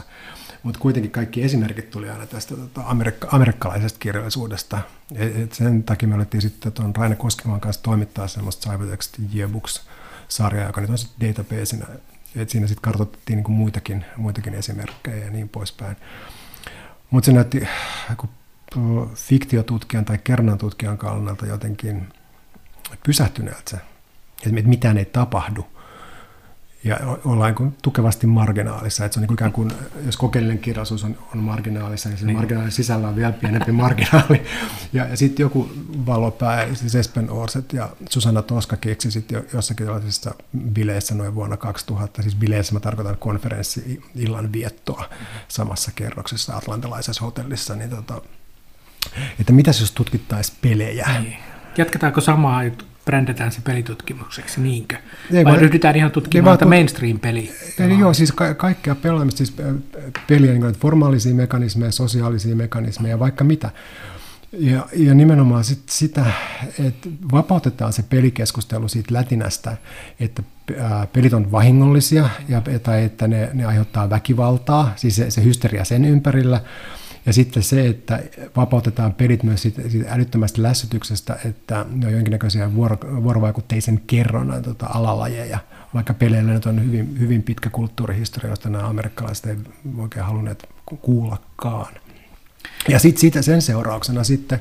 Mutta kuitenkin kaikki esimerkit tuli aina tästä tota, amerikka- amerikkalaisesta kirjallisuudesta. Et, sen takia me olettiin sitten tuon Raine Koskeman kanssa toimittaa semmoista Cybertext Yearbooks-sarjaa, joka nyt on sitten et siinä sitten kartoitettiin niin muitakin, muitakin esimerkkejä ja niin poispäin. Mutta se näytti fiktiotutkijan tai tutkijan kannalta jotenkin pysähtyneeltä se, että mitään ei tapahdu. Ja ollaan niin tukevasti marginaalissa. Että se on niin ikään kuin, jos kokeellinen kirjallisuus on, on marginaalissa, niin se niin. marginaalin sisällä on vielä pienempi marginaali. Ja, ja sitten joku valopää, siis Espen Orset ja Susanna Toska keksi sitten jossakin tällaisessa bileissä noin vuonna 2000, siis bileissä mä tarkoitan konferenssi-illan viettoa samassa kerroksessa atlantalaisessa hotellissa, niin tota, että mitäs jos tutkittaisiin pelejä? Niin. Jatketaanko samaa brändätään se pelitutkimukseksi, niinkö? Ei, Vai vaan, ryhdytään ihan tutkimaan että mainstream-peli? Eli joo, siis ka- kaikkea pelaamista, siis peliä, niin kuin, formaalisia mekanismeja, sosiaalisia mekanismeja, vaikka mitä. Ja, ja nimenomaan sit sitä, että vapautetaan se pelikeskustelu siitä lätinästä, että pelit on vahingollisia ja, tai että ne, ne aiheuttaa väkivaltaa, siis se, se hysteria sen ympärillä, ja sitten se, että vapautetaan pelit myös siitä, siitä älyttömästä lässytyksestä, että ne on jonkinnäköisiä vuoro, vuorovaikutteisen kerronnan tota, alalajeja, vaikka peleillä nyt on hyvin, hyvin pitkä kulttuurihistoria, josta nämä amerikkalaiset ei oikein halunneet kuullakaan. Ja sitten sen seurauksena sitten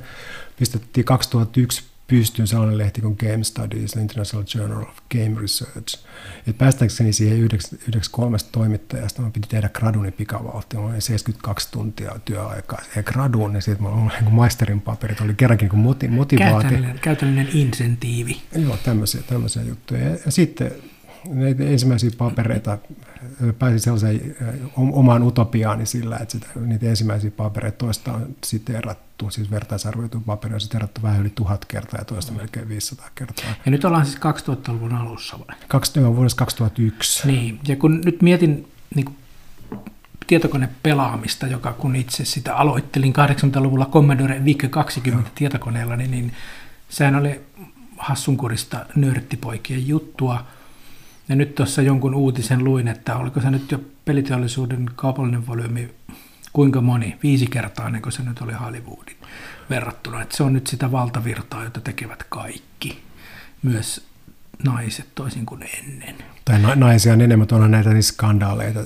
pistettiin 2001 pystyyn sellainen lehti kuin Game Studies, International Journal of Game Research. Et päästäkseni siihen yhdeksi, yhdeksi kolmesta toimittajasta, mä piti tehdä graduni pikavauhtia, mulla oli 72 tuntia työaikaa. Ja graduun, niin sitten mulla oli niin maisterin paperit, oli kerrankin niin moti, motivaatio. Käytännöllinen, käytännöllinen insentiivi. Joo, tämmöisiä, tämmöisiä juttuja. Ja, ja sitten näitä ensimmäisiä papereita, pääsin sellaiseen omaan utopiaani sillä, että sitä, niitä ensimmäisiä papereita toista on siteerattu, siis vertaisarvioitu paperi on siteerattu vähän yli tuhat kertaa ja toista melkein 500 kertaa. Ja nyt ollaan siis 2000-luvun alussa vai? Kaksi, vuodesta 2001. Niin, ja kun nyt mietin niin kuin tietokonepelaamista, joka kun itse sitä aloittelin 80-luvulla Commodore VIC 20 no. tietokoneella, niin, niin sehän oli hassunkurista nörttipoikien juttua – ja nyt tuossa jonkun uutisen luin, että oliko se nyt jo peliteollisuuden kaupallinen volyymi kuinka moni, viisi kertaa niin kuin se nyt oli Hollywoodin verrattuna. Että se on nyt sitä valtavirtaa, jota tekevät kaikki, myös naiset toisin kuin ennen. Tai na- naisia on enemmän, on näitä niin skandaaleita,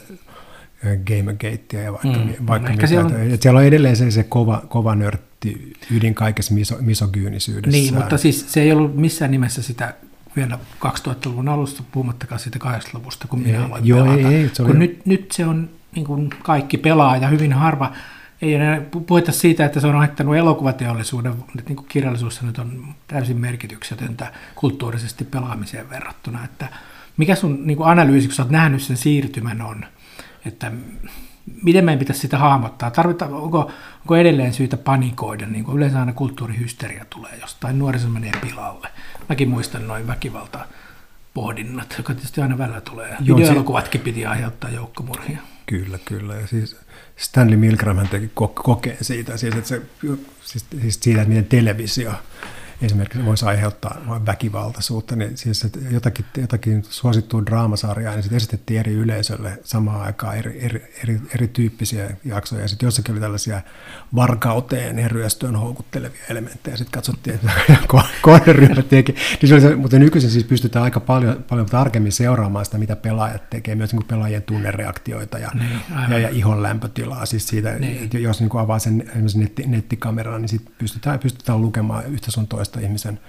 Gamergatea ja vaikka, mm. vaikka mitä. Siellä on, että siellä on edelleen se, se kova, kova nörtti ydin kaikessa miso, misogyynisyydessä. Niin, mutta siis se ei ollut missään nimessä sitä vielä 2000-luvun alusta, puhumattakaan siitä 80-luvusta, kun minä aloin joo, pelata. Ei, ei, se kun nyt, nyt se on niin kuin kaikki pelaa ja hyvin harva, ei enää puhuta siitä, että se on haittanut elokuvateollisuuden, että niin kirjallisuus nyt on täysin merkityksetöntä kulttuurisesti pelaamiseen verrattuna. Että mikä sun niin kuin analyysi, kun sä oot nähnyt sen siirtymän on, että miten meidän pitäisi sitä hahmottaa? Tarvitaan, onko, onko edelleen syytä panikoida, niin kuin yleensä aina kulttuurihysteria tulee jostain, nuoriso menee pilalle. Mäkin muistan noin väkivalta pohdinnat, joka tietysti aina välillä tulee. Videoelokuvatkin piti aiheuttaa joukkomurhia. Kyllä, kyllä. Ja siis Stanley Milgram teki kokeen siitä, siis, että se, siis, siis siitä, miten televisio esimerkiksi voisi aiheuttaa väkivaltaisuutta, niin siis että jotakin, jotakin suosittua draamasarjaa, niin sitten esitettiin eri yleisölle samaan aikaan eri, eri, eri, erityyppisiä jaksoja, ja sitten jossakin oli tällaisia varkauteen ja ryöstöön houkuttelevia elementtejä, sitten katsottiin, että kohderyhmä teki, niin se oli se, mutta nykyisin siis pystytään aika paljon, paljon tarkemmin seuraamaan sitä, mitä pelaajat tekee, myös niin kuin pelaajien tunnereaktioita ja, niin, ja, ja ihon lämpötilaa, siis siitä, niin. että jos niin kuin avaa sen netti, nettikameran, niin sitten pystytään, pystytään lukemaan yhtä sun toista toista ihmisen.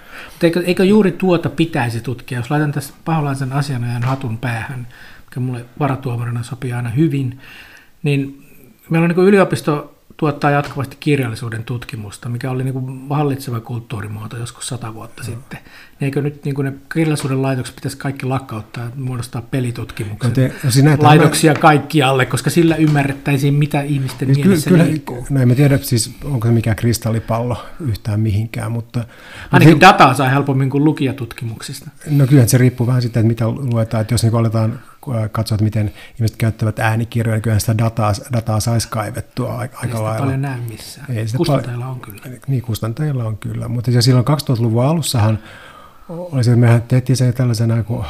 Eikö, eikö juuri tuota pitäisi tutkia? Jos laitan tässä paholaisen asianajan hatun päähän, mikä mulle varatuomarina sopii aina hyvin, niin meillä on niin yliopisto tuottaa jatkuvasti kirjallisuuden tutkimusta, mikä oli niin kuin vallitseva kulttuurimuoto joskus sata vuotta no. sitten. Niin eikö nyt niin kuin ne kirjallisuuden laitokset pitäisi kaikki lakkauttaa ja muodostaa pelitutkimuksen no te, no laitoksia mä... kaikkialle, koska sillä ymmärrettäisiin, mitä ihmisten niin, mielessä kyllä, liikkuu. No en tiedä siis, onko se mikään kristallipallo yhtään mihinkään, mutta... Ainakin se, dataa saa helpommin kuin lukijatutkimuksista. No kyllä, se riippuu vähän siitä, että mitä luetaan. Että jos niin aletaan katsoa, että miten ihmiset käyttävät äänikirjoja, niin kyllä sitä dataa, dataa saisi kaivettua aika, aika lailla. paljon näy missään. Ei sitä kustantajilla on kyllä. Niin, kustantajilla on kyllä. Mutta ja silloin 2000-luvun alussahan oli se, että mehän tehtiin se tällaisena niin kuin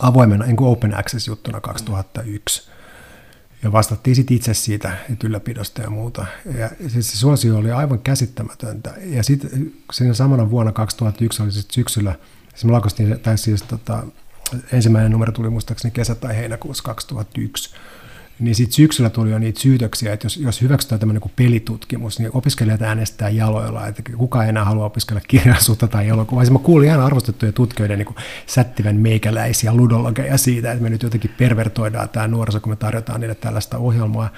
avoimena, niin kuin open access-juttuna 2001. Ja vastattiin sitten itse siitä että ylläpidosta ja muuta. Ja siis se suosio oli aivan käsittämätöntä. Ja sitten siinä samana vuonna 2001 oli sitten syksyllä, siis me lakostiin, tai siis tota, ensimmäinen numero tuli muistaakseni kesä- tai heinäkuussa 2001. niin sitten syksyllä tuli jo niitä syytöksiä, että jos, jos hyväksytään tämmöinen kuin pelitutkimus, niin opiskelijat äänestää jaloilla, että kuka ei enää halua opiskella kirjallisuutta tai elokuvaa. Siis mä kuulin ihan arvostettuja tutkijoiden niin sättivän meikäläisiä ludologeja siitä, että me nyt jotenkin pervertoidaan tämä nuoriso, kun me tarjotaan niille tällaista ohjelmaa.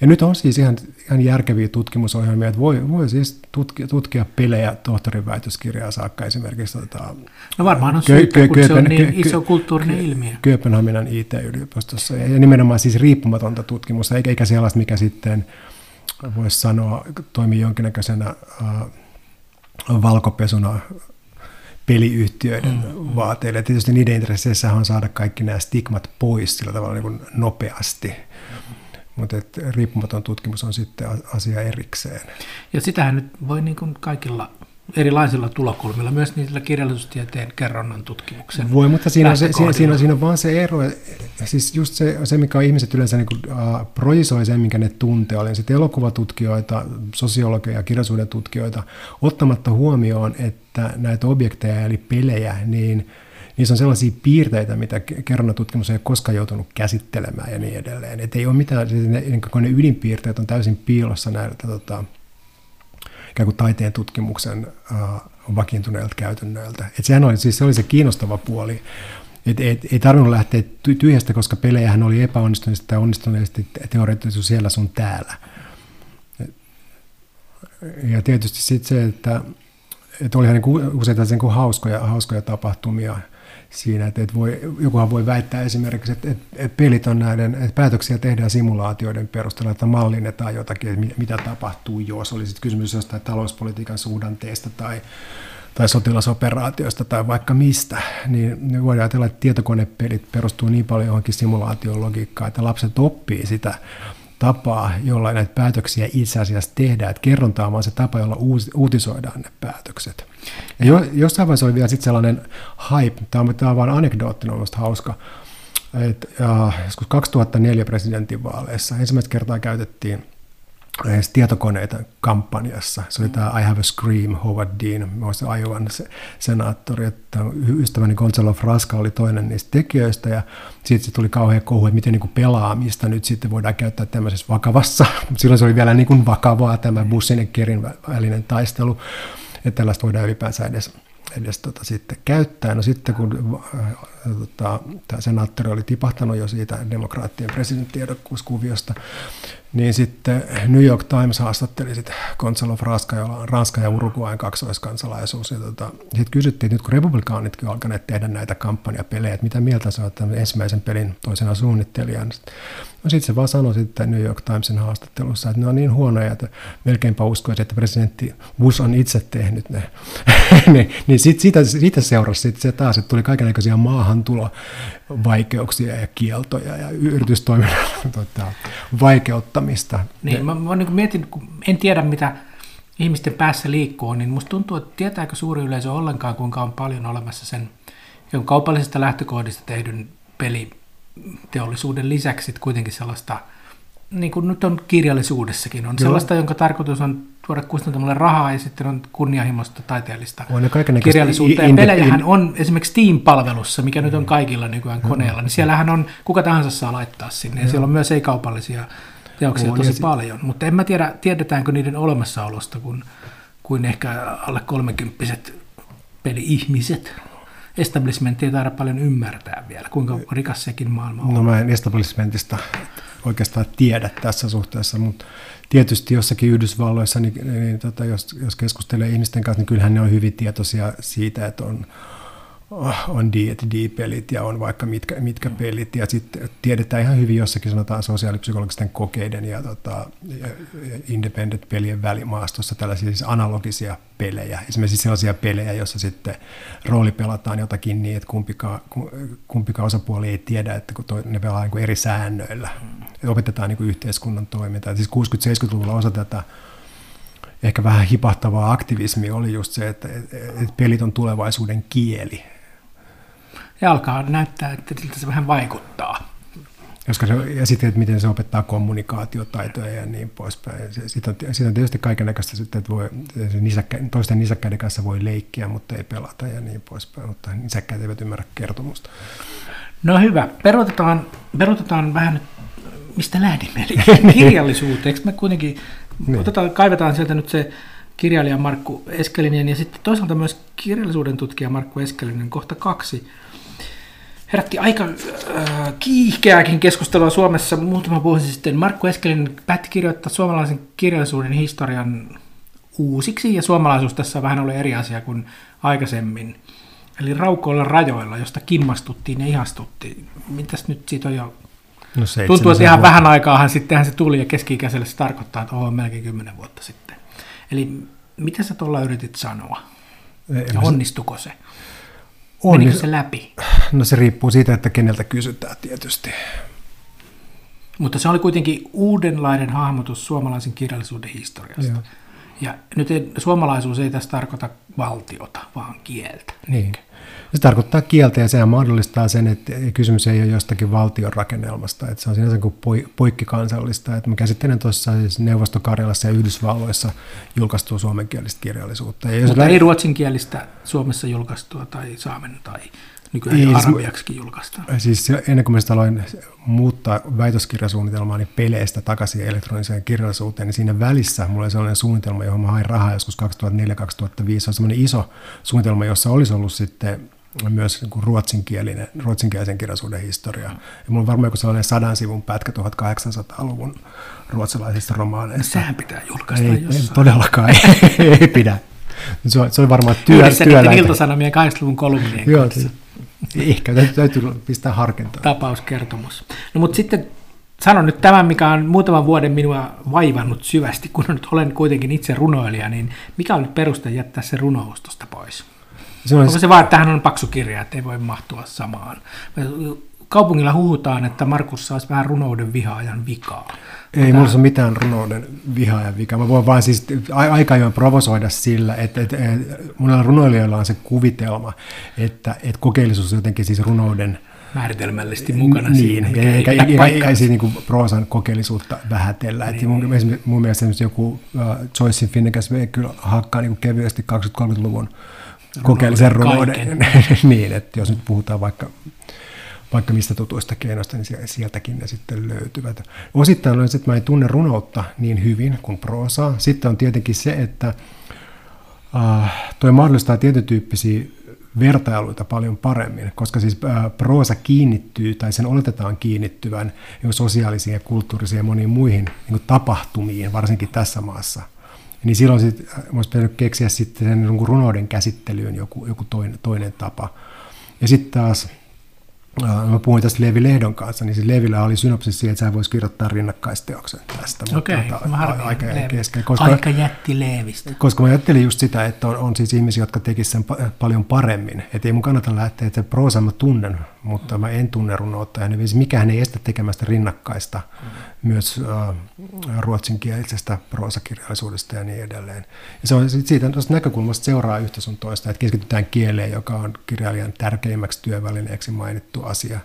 Ja nyt on siis ihan, ihan järkeviä tutkimusohjelmia, että voi, voi siis tutkia, tutkia pelejä tohtorin väitöskirjaa saakka esimerkiksi. Tota, no varmaan on syytä, kö, kun se on niin iso kulttuurinen ilmiö. Kööpenhaminan IT-yliopistossa. Ja nimenomaan siis riippumatonta tutkimusta, eikä, eikä sellaista, mikä sitten voisi sanoa, toimii jonkinnäköisenä äh, valkopesuna peliyhtiöiden mm. vaateille. Tietysti niiden intresseissä on saada kaikki nämä stigmat pois sillä tavalla niin kuin nopeasti. Mutta riippumaton tutkimus on sitten asia erikseen. Ja sitähän nyt voi niin kuin kaikilla erilaisilla tulokulmilla, myös niillä kirjallisuustieteen kerronnan tutkimuksen Voi, mutta siinä on, se, siinä, siinä, on, siinä on vaan se ero, siis just se, se mikä on ihmiset yleensä niin kuin, uh, projisoi sen, minkä ne tuntee, oli sitten elokuvatutkijoita, sosiologeja, kirjallisuuden tutkijoita, ottamatta huomioon, että näitä objekteja eli pelejä, niin – niissä on sellaisia piirteitä, mitä kerronnatutkimus ei ole koskaan joutunut käsittelemään ja niin edelleen. Että ei ole mitään, siis ne, niin ne ydinpiirteet on täysin piilossa näiltä tota, ikään kuin taiteen tutkimuksen uh, vakiintuneilta käytännöiltä. Et sehän oli, siis se oli se kiinnostava puoli. Et, et, ei tarvinnut lähteä tyhjästä, koska pelejähän oli epäonnistuneesti tai onnistuneesti teoreettisesti siellä sun täällä. Ja tietysti sitten se, että, että olihan niin useita sen kuin hauskoja, hauskoja tapahtumia – siinä, että, että voi, jokuhan voi väittää esimerkiksi, että, että, että pelit on näiden, että päätöksiä tehdään simulaatioiden perusteella, että mallinnetaan jotakin, että mitä tapahtuu, jos olisi kysymys jostain talouspolitiikan suhdanteesta tai, tai sotilasoperaatioista tai vaikka mistä, niin, niin voidaan ajatella, että tietokonepelit perustuu niin paljon johonkin simulaation logiikkaan, että lapset oppii sitä tapaa, jolla näitä päätöksiä itse asiassa tehdään. Että kerronta on vaan se tapa, jolla uutisoidaan ne päätökset. Ja jo, jossain vaiheessa oli vielä sitten sellainen hype, tämä on, tämä on vain anekdoottinen, on hauska, että äh, 2004 presidentinvaaleissa ensimmäistä kertaa käytettiin edes tietokoneita kampanjassa. Se oli tämä I Have a Scream, Howard Dean, muista Ajovan senaattori, että ystäväni Gonzalo Frasca oli toinen niistä tekijöistä, ja sitten se tuli kauhean kohu, että miten niin kuin pelaamista nyt sitten voidaan käyttää tämmöisessä vakavassa, silloin se oli vielä niin kuin vakavaa tämä bussin ja kerin välinen taistelu, että tällaista voidaan ylipäänsä edes edes tota sitten käyttää. No sitten kun äh, tota, tämä senaattori oli tipahtanut jo siitä demokraattien presidenttiehdokkuuskuviosta, niin sitten New York Times haastatteli sitten Gonzalo Frasca, jolla on Ranska ja Uruguayn kaksoiskansalaisuus. Ja tota, sitten kysyttiin, että nyt kun republikaanitkin on alkaneet tehdä näitä kampanjapelejä, että mitä mieltä sä oot ensimmäisen pelin toisena suunnittelijana. No sitten se vaan sanoi sitten New York Timesin haastattelussa, että ne on niin huonoja, että melkeinpä uskoisi, että presidentti Bush on itse tehnyt ne. niin, niin sit, siitä, siitä seurasi sit se taas, että tuli kaikenlaisia maahantulovaikeuksia ja kieltoja ja yritystoiminnan tota, vaikeuttamista. Niin, mä, mä niin mietin, kun en tiedä mitä ihmisten päässä liikkuu, niin musta tuntuu, että tietääkö suuri yleisö ollenkaan, kuinka on paljon olemassa sen kaupallisesta lähtökohdista tehdyn peli teollisuuden lisäksi kuitenkin sellaista, niin kuin nyt on kirjallisuudessakin, on Joo. sellaista, jonka tarkoitus on tuoda kustantamalle rahaa ja sitten on kunnianhimoista taiteellista on kirjallisuutta. Ja pelejähän on esimerkiksi Steam-palvelussa, mikä mm. nyt on kaikilla nykyään mm. koneella, niin siellähän on, kuka tahansa saa laittaa sinne. Ja siellä on myös ei-kaupallisia teoksia on, tosi paljon, mutta en mä tiedä, tiedetäänkö niiden olemassaolosta, kun, kuin ehkä alle kolmekymppiset peli-ihmiset establishmentti ei taida paljon ymmärtää vielä, kuinka rikas sekin maailma on. No mä en establishmentista oikeastaan tiedä tässä suhteessa, mutta tietysti jossakin Yhdysvalloissa, niin, niin tota, jos, jos keskustelee ihmisten kanssa, niin kyllähän ne on hyvin tietoisia siitä, että on on D&D-pelit ja on vaikka mitkä, mitkä pelit. Ja sitten tiedetään ihan hyvin jossakin sanotaan sosiaalipsykologisten kokeiden ja, tota, ja independent-pelien välimaastossa tällaisia siis analogisia pelejä. Esimerkiksi sellaisia pelejä, joissa sitten rooli pelataan jotakin niin, että kumpikaan, kumpikaan osapuoli ei tiedä, että kun toi, ne pelaa niin eri säännöillä. Mm. Opetetaan niin yhteiskunnan toimintaa. Siis 60-70-luvulla osa tätä ehkä vähän hipahtavaa aktivismi oli just se, että, että pelit on tulevaisuuden kieli ja alkaa näyttää, että siltä se vähän vaikuttaa. Koska se, ja sitten, että miten se opettaa kommunikaatiotaitoja ja niin poispäin. Sitten on, sit on tietysti kaikenlaista että voi, nisäkkä, toisten nisäkkäiden kanssa voi leikkiä, mutta ei pelata ja niin poispäin, mutta nisäkkäät eivät ymmärrä kertomusta. No hyvä, peruutetaan, peruutetaan vähän nyt mistä lähdimme? Kirjallisuuteen. Eikö me kuitenkin, niin. otetaan, kaivetaan sieltä nyt se kirjailija Markku Eskelinen ja sitten toisaalta myös kirjallisuuden tutkija Markku Eskelinen, kohta kaksi. Herätti aika äh, kiihkeääkin keskustelua Suomessa muutama vuosi sitten. Markku Eskelinen päätti kirjoittaa suomalaisen kirjallisuuden historian uusiksi, ja suomalaisuus tässä vähän oli eri asia kuin aikaisemmin. Eli raukoilla rajoilla, josta kimmastuttiin ja ihastuttiin. Mitäs nyt siitä on jo... No Tuntuu, että ihan vuotta. vähän aikaahan sittenhän se tuli, ja keski-ikäiselle se tarkoittaa, että on melkein kymmenen vuotta sitten. Eli mitä sä tuolla yritit sanoa? Ja onnistuko se? On, Menikö se läpi? No se riippuu siitä, että keneltä kysytään tietysti. Mutta se oli kuitenkin uudenlainen hahmotus suomalaisen kirjallisuuden historiasta. Joo. Ja nyt ei, suomalaisuus ei tässä tarkoita valtiota, vaan kieltä. Niin. Se tarkoittaa kieltä ja sehän mahdollistaa sen, että kysymys ei ole jostakin valtion rakennelmasta, että se on sinänsä kuin poikkikansallista. Että mä käsittelen tuossa siis Neuvostokarjalassa ja Yhdysvalloissa julkaistua suomenkielistä kirjallisuutta. Ja Mutta ei ruotsinkielistä Suomessa julkaistua tai saamen tai nykyään ei, arabiaksikin julkaistaan. Siis ennen kuin mä aloin muuttaa väitöskirjasuunnitelmaani niin peleistä takaisin elektroniseen kirjallisuuteen, niin siinä välissä mulla oli sellainen suunnitelma, johon mä hain rahaa joskus 2004-2005. Se on semmoinen iso suunnitelma, jossa olisi ollut sitten myös niin ruotsinkielinen, ruotsinkielisen kirjallisuuden historia. Ja mulla on varmaan joku sellainen sadan sivun pätkä 1800-luvun ruotsalaisista romaaneista. Sehän pitää julkaista ei, jossain. Ei, todellakaan ei, ei pidä. Se on, se on varmaan työ, työläitä. Ilta-Sanomien 80-luvun kolumnien Joo, Ehkä täytyy, täytyy pistää harkintaa. Tapauskertomus. No mutta sitten sanon nyt tämän, mikä on muutaman vuoden minua vaivannut syvästi, kun nyt olen kuitenkin itse runoilija, niin mikä on nyt peruste jättää se runous tuosta pois? Se on Onko se vaan, että tähän on paksu kirja, että ei voi mahtua samaan? Kaupungilla huhutaan, että Markus saisi vähän runouden vihaajan vikaa. Ei Mitä? mulla ole mitään runouden vihaajan vikaa. Mä voin vaan siis aika ajoin provosoida sillä, että, että, että monella runoilijoilla on se kuvitelma, että, että kokeellisuus on jotenkin siis runouden määritelmällisesti mukana niin, siinä. Eikä, eikä, eikä, eikä ei siis niin proosan kokeellisuutta vähätellä. Niin. mun, mun mielestä joku uh, Joycein Finnegas kyllä hakkaa niin kevyesti 20-30-luvun kokeellisen runouden. niin, että jos nyt puhutaan vaikka vaikka mistä tutuista keinoista, niin sieltäkin ne sitten löytyvät. Osittain on se, että mä en tunne runoutta niin hyvin kuin proosaa. Sitten on tietenkin se, että äh, toi mahdollistaa tietyn tyyppisiä vertailuita paljon paremmin, koska siis äh, proosa kiinnittyy tai sen oletetaan kiinnittyvän sosiaalisiin ja kulttuurisiin ja moniin muihin niin tapahtumiin, varsinkin tässä maassa. Niin silloin sit, äh, olisi pitänyt keksiä sitten sen niin runouden käsittelyyn joku, joku toinen, toinen tapa. Ja sitten taas mä puhuin tästä Levi Lehdon kanssa, niin siis Levillä oli synopsis siihen, että sä voisi kirjoittaa rinnakkaisteoksen tästä. Okei, okay, mutta, tota, aika kesken. Koska, aika jätti Leevistä. Koska mä ajattelin just sitä, että on, on siis ihmisiä, jotka tekisivät sen paljon paremmin. Että ei mun kannata lähteä, että proosa mä tunnen, mutta mä en tunne runoutta. Ja niin mikään ei estä tekemästä rinnakkaista myös äh, ruotsinkielisestä proosakirjallisuudesta ja niin edelleen. Ja se on siitä tuosta näkökulmasta seuraa yhtä sun toista, että keskitytään kieleen, joka on kirjailijan tärkeimmäksi työvälineeksi mainittu asia.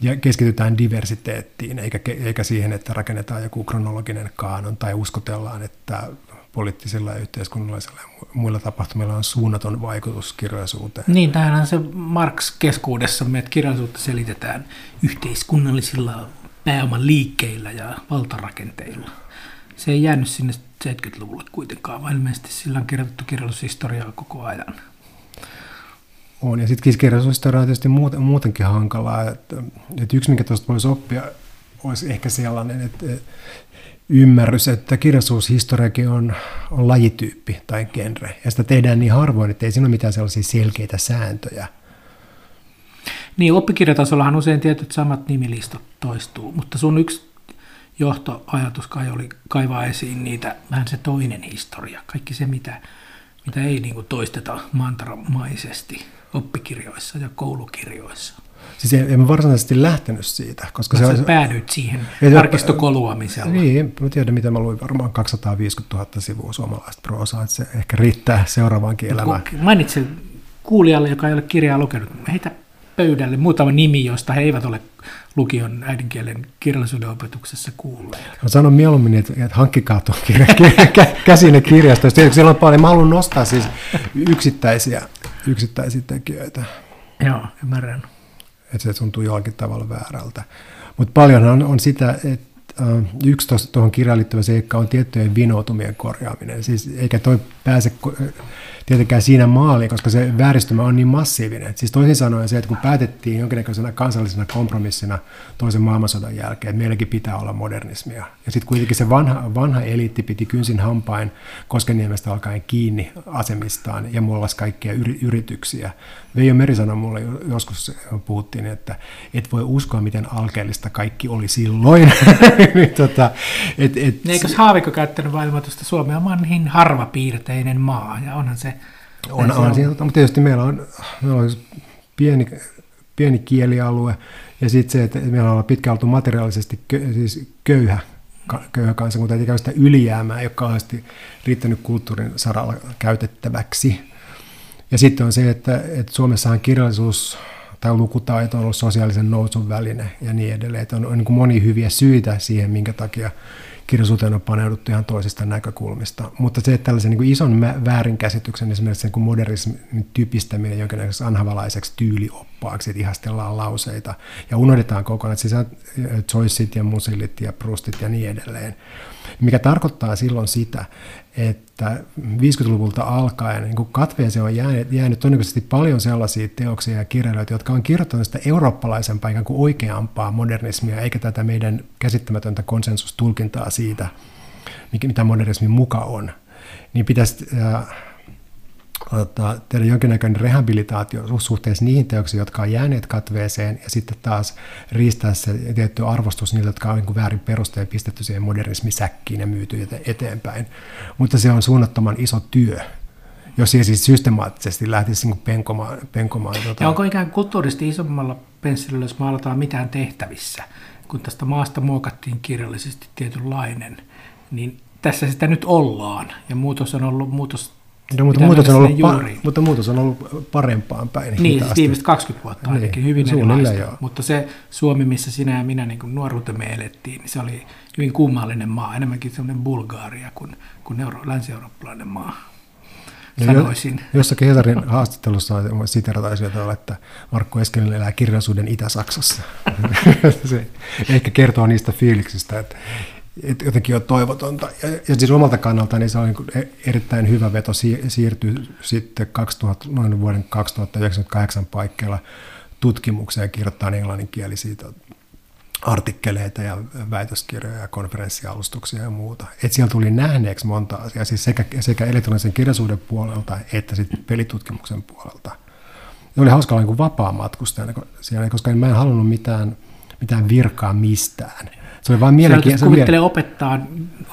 Ja keskitytään diversiteettiin, eikä, eikä siihen, että rakennetaan joku kronologinen kaanon tai uskotellaan, että poliittisilla ja yhteiskunnallisilla ja muilla tapahtumilla on suunnaton vaikutus kirjallisuuteen. Niin, tämähän se Marx keskuudessa, että kirjallisuutta selitetään yhteiskunnallisilla pääoman liikkeillä ja valtarakenteilla. Se ei jäänyt sinne 70-luvulle kuitenkaan, vaan ilmeisesti sillä on kirjoitettu kirjallisuushistoriaa koko ajan. On, ja sitten kirjallisuushistoria on tietysti muutenkin hankalaa. Että, että yksi, mikä tuosta voisi oppia, olisi ehkä sellainen, että ymmärrys, että kirjallisuushistoriakin on, on lajityyppi tai genre, ja sitä tehdään niin harvoin, että ei siinä ole mitään sellaisia selkeitä sääntöjä. Niin, oppikirjatasollahan usein tietyt samat nimilistat toistuu, mutta sun yksi johtoajatus kai oli kaivaa esiin niitä, vähän se toinen historia, kaikki se, mitä, mitä ei niin kuin toisteta mantramaisesti oppikirjoissa ja koulukirjoissa. Siis en, en varsinaisesti lähtenyt siitä. Koska se, se päädyit siihen arkistokoluamisella. Niin, mä tiedän mitä mä luin varmaan 250 000 sivua suomalaista proosaa, että se ehkä riittää seuraavaankin elämään. Mainitsin kuulijalle, joka ei ole kirjaa lukenut, heitä pöydälle muutama nimi, josta he eivät ole lukion äidinkielen kirjallisuuden opetuksessa kuulleet. Mä sanon mieluummin, että, että hankkikaa tuon kirja, käsine kirjastoista. Siellä on paljon. Mä haluan nostaa siis yksittäisiä, yksittäisiä tekijöitä. Joo, ymmärrän. Että se tuntuu jollakin tavalla väärältä. Mutta paljonhan on sitä, että yksi tuohon kirjaan liittyvä seikka on tiettyjen vinoutumien korjaaminen. Siis eikä toi pääse tietenkään siinä maaliin, koska se vääristymä on niin massiivinen. Siis toisin sanoen se, että kun päätettiin jonkinnäköisenä kansallisena kompromissina toisen maailmansodan jälkeen, että meilläkin pitää olla modernismia. Ja sitten kuitenkin se vanha, vanha eliitti piti kynsin hampain Koskeniemestä alkaen kiinni asemistaan ja mulla kaikkia yri, yrityksiä. Veijo Meri sanoi mulle joskus, puhuttiin, että et voi uskoa, miten alkeellista kaikki oli silloin. niin, tota, et, et, Eikö Haavikko käyttänyt vailmoitusta Suomi on niin harvapiirteinen maa, ja onhan se... On, on, on. Siinä, mutta tietysti meillä on, meillä on pieni, pieni kielialue, ja sitten se, että meillä on pitkään oltu materiaalisesti kö, siis köyhä, köyhä kansakunta, eikä käy sitä ylijäämää, joka on riittänyt kulttuurin saralla käytettäväksi. Ja sitten on se, että, että Suomessahan kirjallisuus tai lukutaito on ollut sosiaalisen nousun väline ja niin edelleen. Että on, on niin monia hyviä syitä siihen, minkä takia kirjallisuuteen on paneuduttu ihan toisista näkökulmista. Mutta se, että tällaisen niin kuin ison väärinkäsityksen, esimerkiksi kuin modernismin typistäminen jonkinlaiseksi anhavalaiseksi tyylioppaaksi, että ihastellaan lauseita ja unohdetaan kokonaan, että siis Joyceit ja Musillit ja Prustit ja niin edelleen, mikä tarkoittaa silloin sitä, että 50-luvulta alkaen niin katveeseen on jäänyt, jäänyt todennäköisesti paljon sellaisia teoksia ja kirjailijoita, jotka on kirjoittanut sitä eurooppalaisempaa, ikään kuin oikeampaa modernismia, eikä tätä meidän käsittämätöntä konsensustulkintaa siitä, mitä modernismin muka on. Niin pitäisi ottaa, tehdä jonkinnäköinen rehabilitaatio suhteessa niihin teoksiin, jotka on jääneet katveeseen, ja sitten taas riistää se tietty arvostus niiltä, jotka on niin väärin perusteen pistetty siihen modernismisäkkiin ja myyty eteenpäin. Mutta se on suunnattoman iso työ, jos se siis systemaattisesti lähtisi niin penkomaan. penkomaan tuota. Ja onko ikään kulttuurisesti isommalla pensselillä, jos maalataan mitään tehtävissä, kun tästä maasta muokattiin kirjallisesti tietynlainen, niin tässä sitä nyt ollaan, ja muutos on ollut muutos No, mutta, muutos on ollut pa- mutta muutos on ollut parempaan päin. Niin, siis viimeiset 20 vuotta niin, ainakin, niin, hyvin erilaista. Mutta se Suomi, missä sinä ja minä niin nuoruutemme elettiin, niin se oli hyvin kummallinen maa, enemmänkin sellainen Bulgaaria kuin, kuin euro, länsi-eurooppalainen maa. Sanoisin. Jossakin Hesarin haastattelussa siterataisi jotain, että Markku Eskelinen elää kirjallisuuden Itä-Saksassa. se ehkä kertoo niistä fiiliksistä, että että jotenkin on toivotonta. Ja, ja siis omalta kannalta niin se on niin erittäin hyvä veto siirtyä sitten 2000, noin vuoden 2098 paikkeilla tutkimukseen ja kirjoittaa englanninkielisiä artikkeleita ja väitöskirjoja ja konferenssialustuksia ja muuta. Et siellä tuli nähneeksi monta asiaa, siis sekä, sekä elektronisen kirjallisuuden puolelta että sitten pelitutkimuksen puolelta. Ja oli hauska olla niin vapaa matkustajana siellä, koska mä en halunnut mitään, mitään virkaa mistään. Se oli vain mielenkiintoista. Kuvittelee opettaa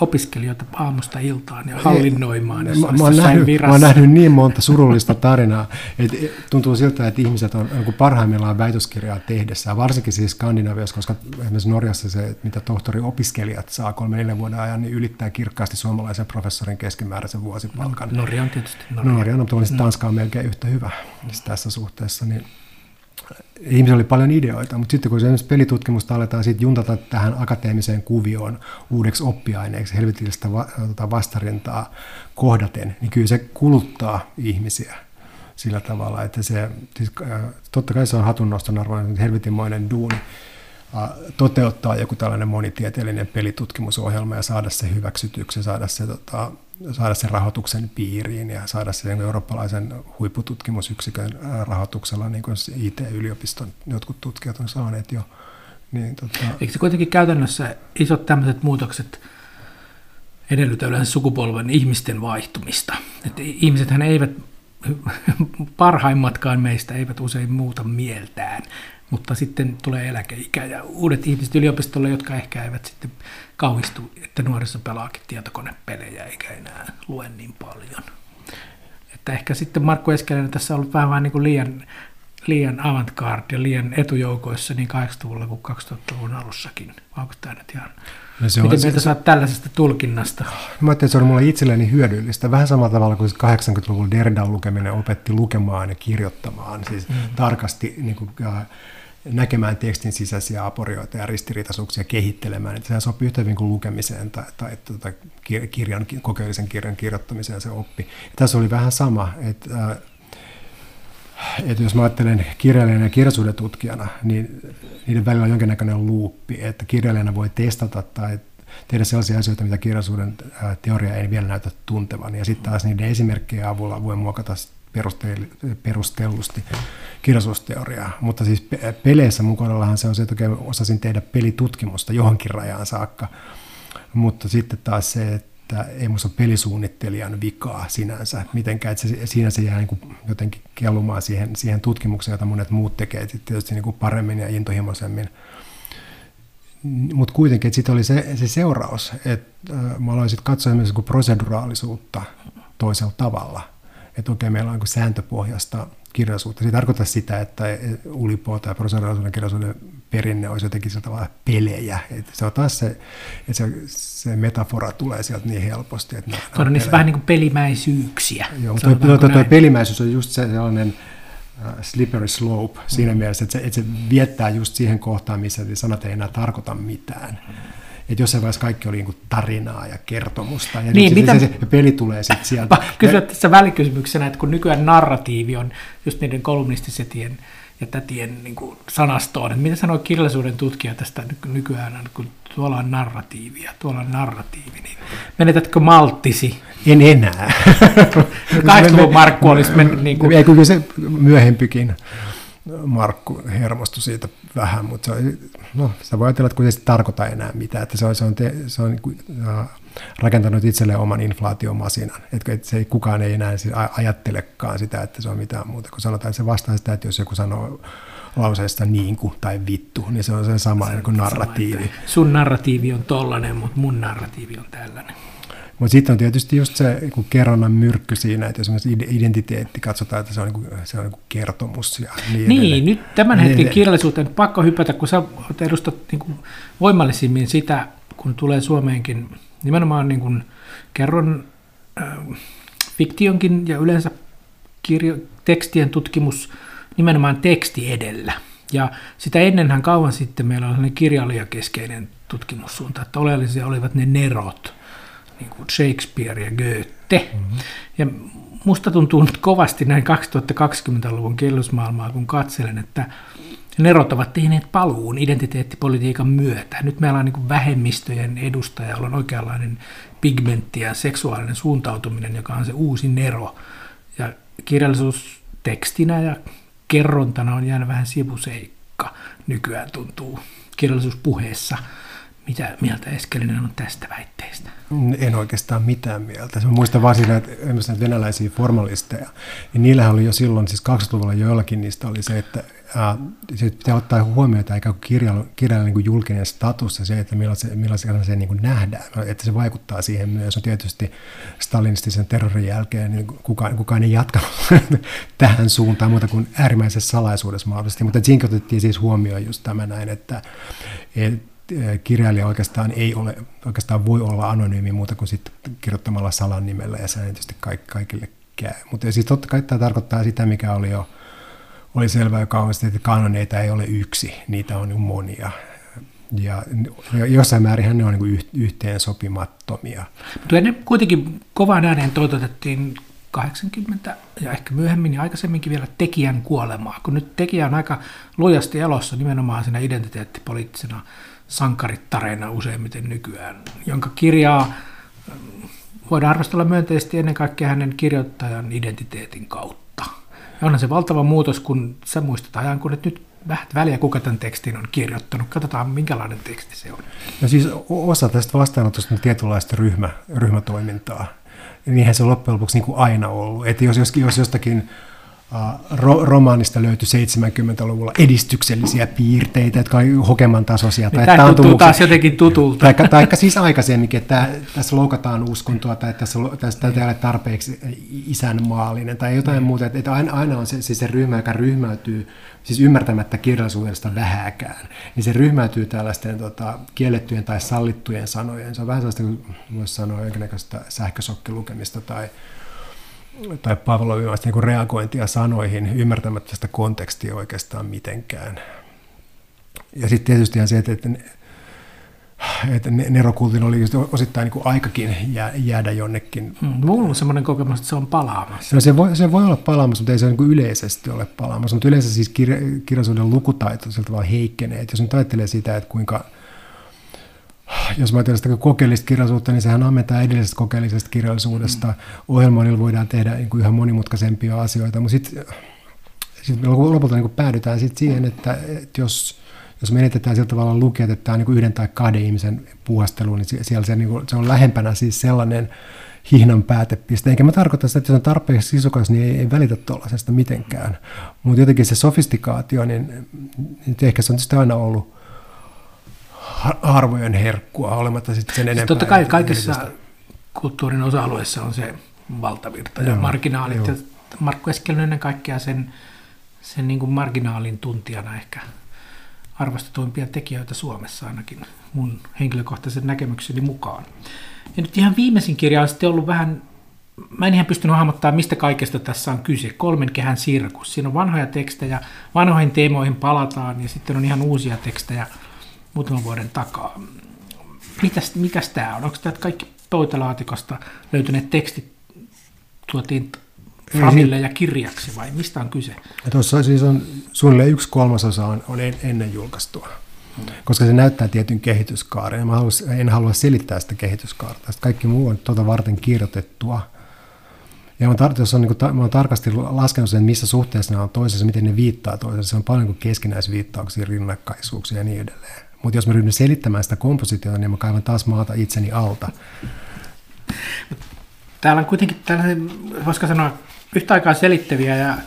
opiskelijoita aamusta iltaan ja hallinnoimaan. Ei, mä, mä, oon nähnyt, mä oon nähnyt niin monta surullista tarinaa, että tuntuu siltä, että ihmiset on parhaimmillaan väitöskirjaa tehdessä, varsinkin siis Skandinaviassa, koska esimerkiksi Norjassa se, mitä tohtori-opiskelijat saa kolme neljän vuoden ajan, niin ylittää kirkkaasti suomalaisen professorin keskimääräisen vuosipalkan. No, Norja on tietysti Norja. Norja, no, mutta mm. Tanska on melkein yhtä hyvä tässä suhteessa, niin ihmisillä oli paljon ideoita, mutta sitten kun esimerkiksi pelitutkimusta aletaan sitten juntata tähän akateemiseen kuvioon uudeksi oppiaineeksi, helvetillistä tota, vastarintaa kohdaten, niin kyllä se kuluttaa ihmisiä sillä tavalla, että se, siis, äh, totta kai se on hatunnoston arvoinen, helvetinmoinen duuni, äh, toteuttaa joku tällainen monitieteellinen pelitutkimusohjelma ja saada se hyväksytyksi, saada se tota, saada sen rahoituksen piiriin ja saada sen eurooppalaisen huippututkimusyksikön rahoituksella, niin kuin IT-yliopiston jotkut tutkijat on saaneet jo. Niin, tota... Eikö se kuitenkin käytännössä isot tämmöiset muutokset edellytä yleensä sukupolven ihmisten vaihtumista? Että ihmisethän eivät, parhaimmatkaan meistä eivät usein muuta mieltään, mutta sitten tulee eläkeikä ja uudet ihmiset yliopistolle, jotka ehkä eivät sitten kauhistu, että nuorissa pelaakin tietokonepelejä eikä enää lue niin paljon. Että ehkä sitten Markku Eskelinen tässä on ollut vähän niin kuin liian, liian avantgarde ja liian etujoukoissa niin 80-luvulla kuin 2000-luvun alussakin. Onko tämä nyt ihan... No se Miten mieltä saat tällaisesta tulkinnasta? Mä ajattelin, että se on mulle itselleni hyödyllistä. Vähän samalla tavalla kuin 80-luvulla Derdan lukeminen opetti lukemaan ja kirjoittamaan. Siis mm. tarkasti niin kuin, näkemään tekstin sisäisiä aporioita ja ristiriitaisuuksia kehittelemään. Että sehän sopii yhtä hyvin kuin lukemiseen tai, tai, tai kirjan, kokeellisen kirjan kirjoittamiseen se oppi. Ja tässä oli vähän sama, että äh, että jos mä ajattelen kirjailijana ja kirjallisuuden tutkijana, niin niiden välillä on jonkinnäköinen luuppi, että kirjailijana voi testata tai tehdä sellaisia asioita, mitä kirjallisuuden teoria ei vielä näytä tuntevan. Ja sitten taas niiden esimerkkejä avulla voi muokata perustellusti kirjallisuusteoriaa. Mutta siis peleissä mun kohdallahan se on se, että osasin tehdä pelitutkimusta johonkin rajaan saakka. Mutta sitten taas se, että ei minusta ole pelisuunnittelijan vikaa sinänsä mitenkään, että se, siinä se jää niin kuin jotenkin kellumaan siihen, siihen tutkimukseen, jota monet muut tekee tietysti niin kuin paremmin ja intohimoisemmin mutta kuitenkin, että oli se, se seuraus, että äh, mä aloin sitten katsoa myös niin proseduraalisuutta toisella tavalla. Että okei, meillä on niin sääntöpohjasta kirjallisuutta. Se tarkoittaa sitä, että ulipo tai proseduraalisuuden kirjallisuuden perinne olisi jotenkin sillä tavalla pelejä. Että se on taas se, että se, se metafora tulee sieltä niin helposti. Että on niissä vähän niin kuin pelimäisyyksiä. Joo, tuo, tuo, tuo, tuo pelimäisyys on just se sellainen, Äh, slippery slope siinä mm. mielessä, että se, että se viettää just siihen kohtaan, missä sanat ei enää tarkoita mitään. Että jossain vaiheessa kaikki oli niin tarinaa ja kertomusta, ja niin, mitä... se, se, se peli tulee sitten sieltä. Kysyä tässä välikysymyksenä, että kun nykyään narratiivi on just niiden kolumnistisetien ja tätien niin kuin sanastoon, että mitä sanoo kirjallisuuden tutkija tästä nykyään, kun tuolla on narratiivia, tuolla on narratiivi, niin menetätkö malttisi? En enää. 80-luvun Markku olisi mennyt niin kuin... Ei, kyllä se myöhempikin Markku hermostui siitä vähän, mutta se on, no, sä voi ajatella, että kun ei se tarkoita enää mitään, että se on, se on, te, se on niin kuin, uh, rakentanut itselleen oman inflaatiomasinan, että se ei, kukaan ei enää siis ajattelekaan sitä, että se on mitään muuta, kun sanotaan, että se vastaa sitä, että jos joku sanoo lauseesta niin kuin tai vittu, niin se on se sama niin kuin narratiivi. Sun narratiivi on tollainen, mutta mun narratiivi on tällainen. Mutta sitten on tietysti just se niin kerronnan myrkky siinä, että jos identiteetti katsotaan, että se on, niin kuin, se on niin kuin kertomus. Ja niin, niin edelleen. nyt tämän hetken niin, kirjallisuuteen pakko hypätä, kun sä edustat niin kuin voimallisimmin sitä, kun tulee Suomeenkin nimenomaan niin kuin kerron äh, fiktionkin ja yleensä kirjo, tekstien tutkimus nimenomaan teksti edellä. Ja sitä ennenhän kauan sitten meillä oli kirjailijakeskeinen tutkimussuunta, että oleellisia olivat ne nerot, niin kuin Shakespeare ja Goethe. Mm-hmm. Ja musta tuntuu nyt kovasti näin 2020-luvun kirjallisuusmaailmaa, kun katselen, että nerot ovat tehneet paluun identiteettipolitiikan myötä. Nyt meillä on niin vähemmistöjen edustaja, jolla on oikeanlainen pigmentti ja seksuaalinen suuntautuminen, joka on se uusi nero. Ja kirjallisuus tekstinä ja kerrontana on jäänyt vähän sivuseikka. Nykyään tuntuu kirjallisuuspuheessa – mitä mieltä Eskelinen on tästä väitteestä? En oikeastaan mitään mieltä. Mä muistan vaan siinä, että näitä venäläisiä formalisteja, niin niillähän oli jo silloin, siis 20-luvulla joillakin niistä oli se, että se pitää ottaa huomioon, että ikään kuin kirjailun, kirjailun niin julkinen status ja se, että millaisen, millaisen se niin kuin nähdään, että se vaikuttaa siihen myös. On tietysti stalinistisen terrorin jälkeen niin kukaan, kukaan ei jatkanut tähän suuntaan muuta kuin äärimmäisessä salaisuudessa mahdollisesti, mutta siinä otettiin siis huomioon just tämä näin, että, että kirjailija oikeastaan ei ole, oikeastaan voi olla anonyymi muuta kuin sitten kirjoittamalla salan nimellä ja se tietysti kaikille käy. Mutta siis totta kai tämä tarkoittaa sitä, mikä oli jo oli selvää jo kauheasti, että kanoneita ei ole yksi, niitä on monia. Ja jossain määrin ne on niin yhteen sopimattomia. Mutta ennen kuitenkin kovaan ääneen toitotettiin 80 ja ehkä myöhemmin ja aikaisemminkin vielä tekijän kuolemaa, kun nyt tekijä on aika lujasti elossa nimenomaan siinä identiteettipoliittisena sankarittareina useimmiten nykyään, jonka kirjaa mm, voidaan arvostella myönteisesti ennen kaikkea hänen kirjoittajan identiteetin kautta. Ja onhan se valtava muutos, kun sä muistat ajan, kun et nyt vähän väliä, kuka tämän tekstin on kirjoittanut. Katsotaan, minkälainen teksti se on. No siis osa tästä vastaanotosta on tietynlaista ryhmä, ryhmätoimintaa. Niinhän se loppujen lopuksi niin kuin aina ollut. Että jos, jos, jos jostakin ro- romaanista löytyi 70-luvulla edistyksellisiä piirteitä, jotka olivat hokeman tasoisia. Tai Tämä tuntuu taas jotenkin tutulta. Tai, tai siis aikaisemminkin, että tässä loukataan uskontoa tai tässä, tässä ei ole tarpeeksi isänmaallinen tai jotain mm. muuta. Että aina, aina on se, se, se ryhmä, joka ryhmäytyy, siis ymmärtämättä kirjallisuudesta vähäkään, niin se ryhmäytyy tällaisten tota, kiellettyjen tai sallittujen sanojen. Se on vähän sellaista, kuin voisi sanoa jonkinnäköistä sähkösokkilukemista tai tai Pavlovimasta niin reagointia sanoihin, ymmärtämättä sitä kontekstia oikeastaan mitenkään. Ja sitten tietysti se, että, että että nerokultin oli osittain niin aikakin jäädä jonnekin. Mm, mulla on semmoinen kokemus, että se on palaamassa. No se, voi, se voi olla palaamassa, mutta ei se niin yleisesti ole palaamassa. Mutta yleensä siis kirja, kirjallisuuden lukutaito siltä vaan heikkenee. Et jos nyt ajattelee sitä, että kuinka jos mä ajattelen sitä kokeellista kirjallisuutta, niin sehän ammentaa edellisestä kokeellisesta kirjallisuudesta. Mm. Ohjelmoinnilla voidaan tehdä niin kuin yhä monimutkaisempia asioita, mutta sitten sit me lopulta niin kuin päädytään sit siihen, että, että jos, jos menetetään sillä tavalla lukijat, että tämä on niin yhden tai kahden ihmisen puhastelu, niin siellä se, niin kuin, se on lähempänä siis sellainen hihnan päätepiste. Enkä mä tarkoita sitä, että jos on tarpeeksi sisukas, niin ei, ei välitä tuollaisesta mitenkään. Mutta jotenkin se sofistikaatio, niin, niin ehkä se on tietysti aina ollut harvojen herkkua, olematta sitten sen enempää. Totta kai kaikissa kulttuurin osa-alueissa on se valtavirta ja marginaalit. Joo. Ja Markku Eskelinen ennen kaikkea sen, sen niin kuin marginaalin tuntijana ehkä arvostetuimpia tekijöitä Suomessa ainakin mun henkilökohtaisen näkemykseni mukaan. Ja nyt ihan viimeisin kirja on sitten ollut vähän, mä en ihan pystynyt hahmottamaan, mistä kaikesta tässä on kyse. Kolmen kehän sirkus. Siinä on vanhoja tekstejä, vanhoihin teemoihin palataan ja sitten on ihan uusia tekstejä muutaman vuoden takaa. Mitäs, mikäs tämä on? Onko tämä kaikki pöytälaatikosta löytyneet tekstit tuotiin Framille ja kirjaksi vai mistä on kyse? Ja tuossa siis on suunnilleen yksi kolmasosa on, on ennen julkaistua, hmm. koska se näyttää tietyn kehityskaaren. Ja mä halus, en halua selittää sitä kehityskaarta. Kaikki muu on tuota varten kirjoitettua. Ja mä, tar- jos on, niin kuin, mä olen tarkasti laskenut sen, missä suhteessa ne on toisessa, miten ne viittaa toisessa. Se on paljon kuin keskinäisviittauksia, rinnakkaisuuksia ja niin edelleen. Mutta jos mä ryhdyn selittämään sitä kompositiota, niin mä kaivan taas maata itseni alta. Täällä on kuitenkin tällainen, voisiko sanoa, yhtä aikaa selittäviä ja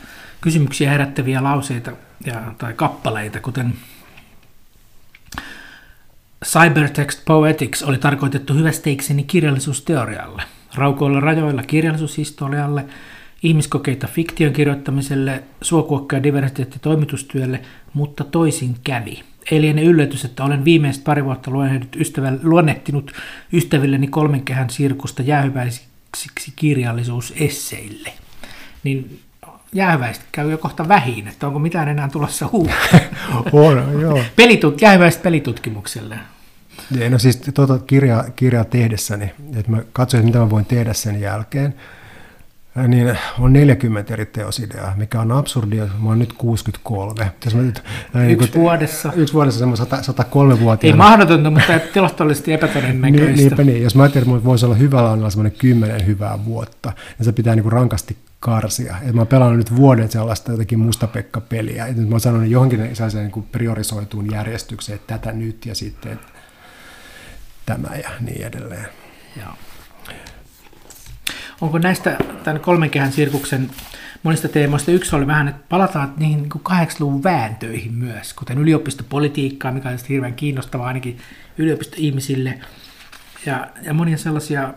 kysymyksiä herättäviä lauseita ja, tai kappaleita, kuten Cybertext Poetics oli tarkoitettu hyvästeikseni kirjallisuusteorialle, raukoilla rajoilla kirjallisuushistorialle, ihmiskokeita fiktion kirjoittamiselle, suokuokka- ja diversiteettitoimitustyölle, mutta toisin kävi. Ei liene yllätys, että olen viimeiset pari vuotta luonnehtinut ystävilleni kolmen kehän sirkusta jäähyväisiksi kirjallisuusesseille niin jääväistä käy jo kohta vähin, että onko mitään enää tulossa uutta. on, joo. Pelitut, jääväistä pelitutkimukselle. No siis tuota kirjaa, kirjaa tehdessäni, että mä katsoin, mitä mä voin tehdä sen jälkeen, niin on 40 eri teosideaa, mikä on absurdia. Mä oon nyt 63. Jos mä nyt, yksi niin, vuodessa. Yksi vuodessa semmoinen 100, 103 vuotiaana. Ei mahdotonta, mutta tilastollisesti epätodennäköistä. Niin, niinpä niin. Jos mä ajattelin, että voisi olla hyvällä annalla semmoinen kymmenen hyvää vuotta, niin se pitää niin kuin rankasti karsia. Et mä oon pelannut nyt vuoden sellaista jotenkin mustapekka-peliä. Et nyt mä oon sanonut johonkin sellaiseen niin priorisoituun järjestykseen, että tätä nyt ja sitten tämä ja niin edelleen. Joo. Onko näistä tämän kolmen kehän sirkuksen monista teemoista yksi oli vähän, että palataan niihin niin 80-luvun vääntöihin myös, kuten yliopistopolitiikkaa, mikä on hirveän kiinnostavaa ainakin yliopistoihmisille, ja, ja monia sellaisia,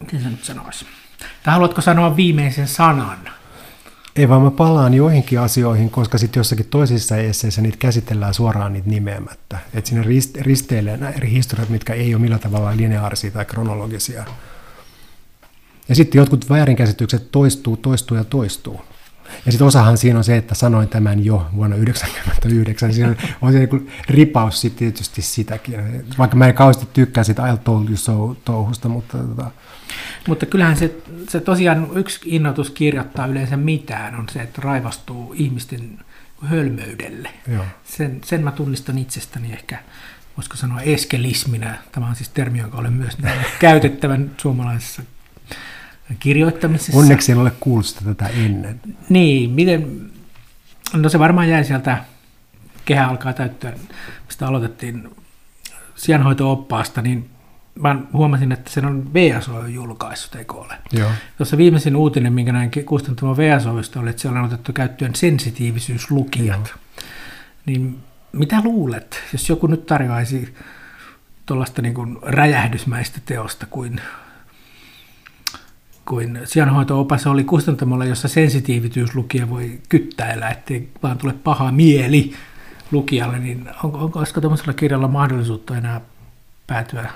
miten se nyt sanoisi, tai haluatko sanoa viimeisen sanan? Ei vaan mä palaan joihinkin asioihin, koska sitten jossakin toisissa esseissä niitä käsitellään suoraan niitä nimeämättä. Että siinä risteilee nämä eri historiat, mitkä ei ole millään tavalla lineaarisia tai kronologisia. Ja sitten jotkut väärinkäsitykset toistuu, toistuu ja toistuu. Ja sitten osahan siinä on se, että sanoin tämän jo vuonna 1999. Siinä on se niin ripaus sitten tietysti sitäkin. Vaikka mä en kauheasti tykkää sitä I told you so touhusta, mutta... Tota... Mutta kyllähän se, se tosiaan yksi innoitus kirjoittaa yleensä mitään on se, että raivastuu ihmisten hölmöydelle. Joo. Sen, sen mä tunnistan itsestäni ehkä, voisiko sanoa eskelisminä. Tämä on siis termi, jonka olen myös käytettävän suomalaisessa kirjoittamisessa. Onneksi en ole kuullut tätä tätä ennen. Niin, miten, no se varmaan jäi sieltä, kehä alkaa täyttyä, mistä aloitettiin sijanhoito-oppaasta, niin mä huomasin, että sen on VSO julkaissut, eikö ole? Joo. Tuossa viimeisin uutinen, minkä näin kustantamaan VSOista oli, että siellä on otettu käyttöön sensitiivisyyslukijat. Joo. Niin mitä luulet, jos joku nyt tarjoaisi tuollaista niin räjähdysmäistä teosta kuin kuin sijanhoito-opas oli kustantamolla, jossa sensitiivityyslukija voi kyttäillä, ettei vaan tule paha mieli lukijalle, niin onko, onko olisiko tuollaisella kirjalla mahdollisuutta enää päätyä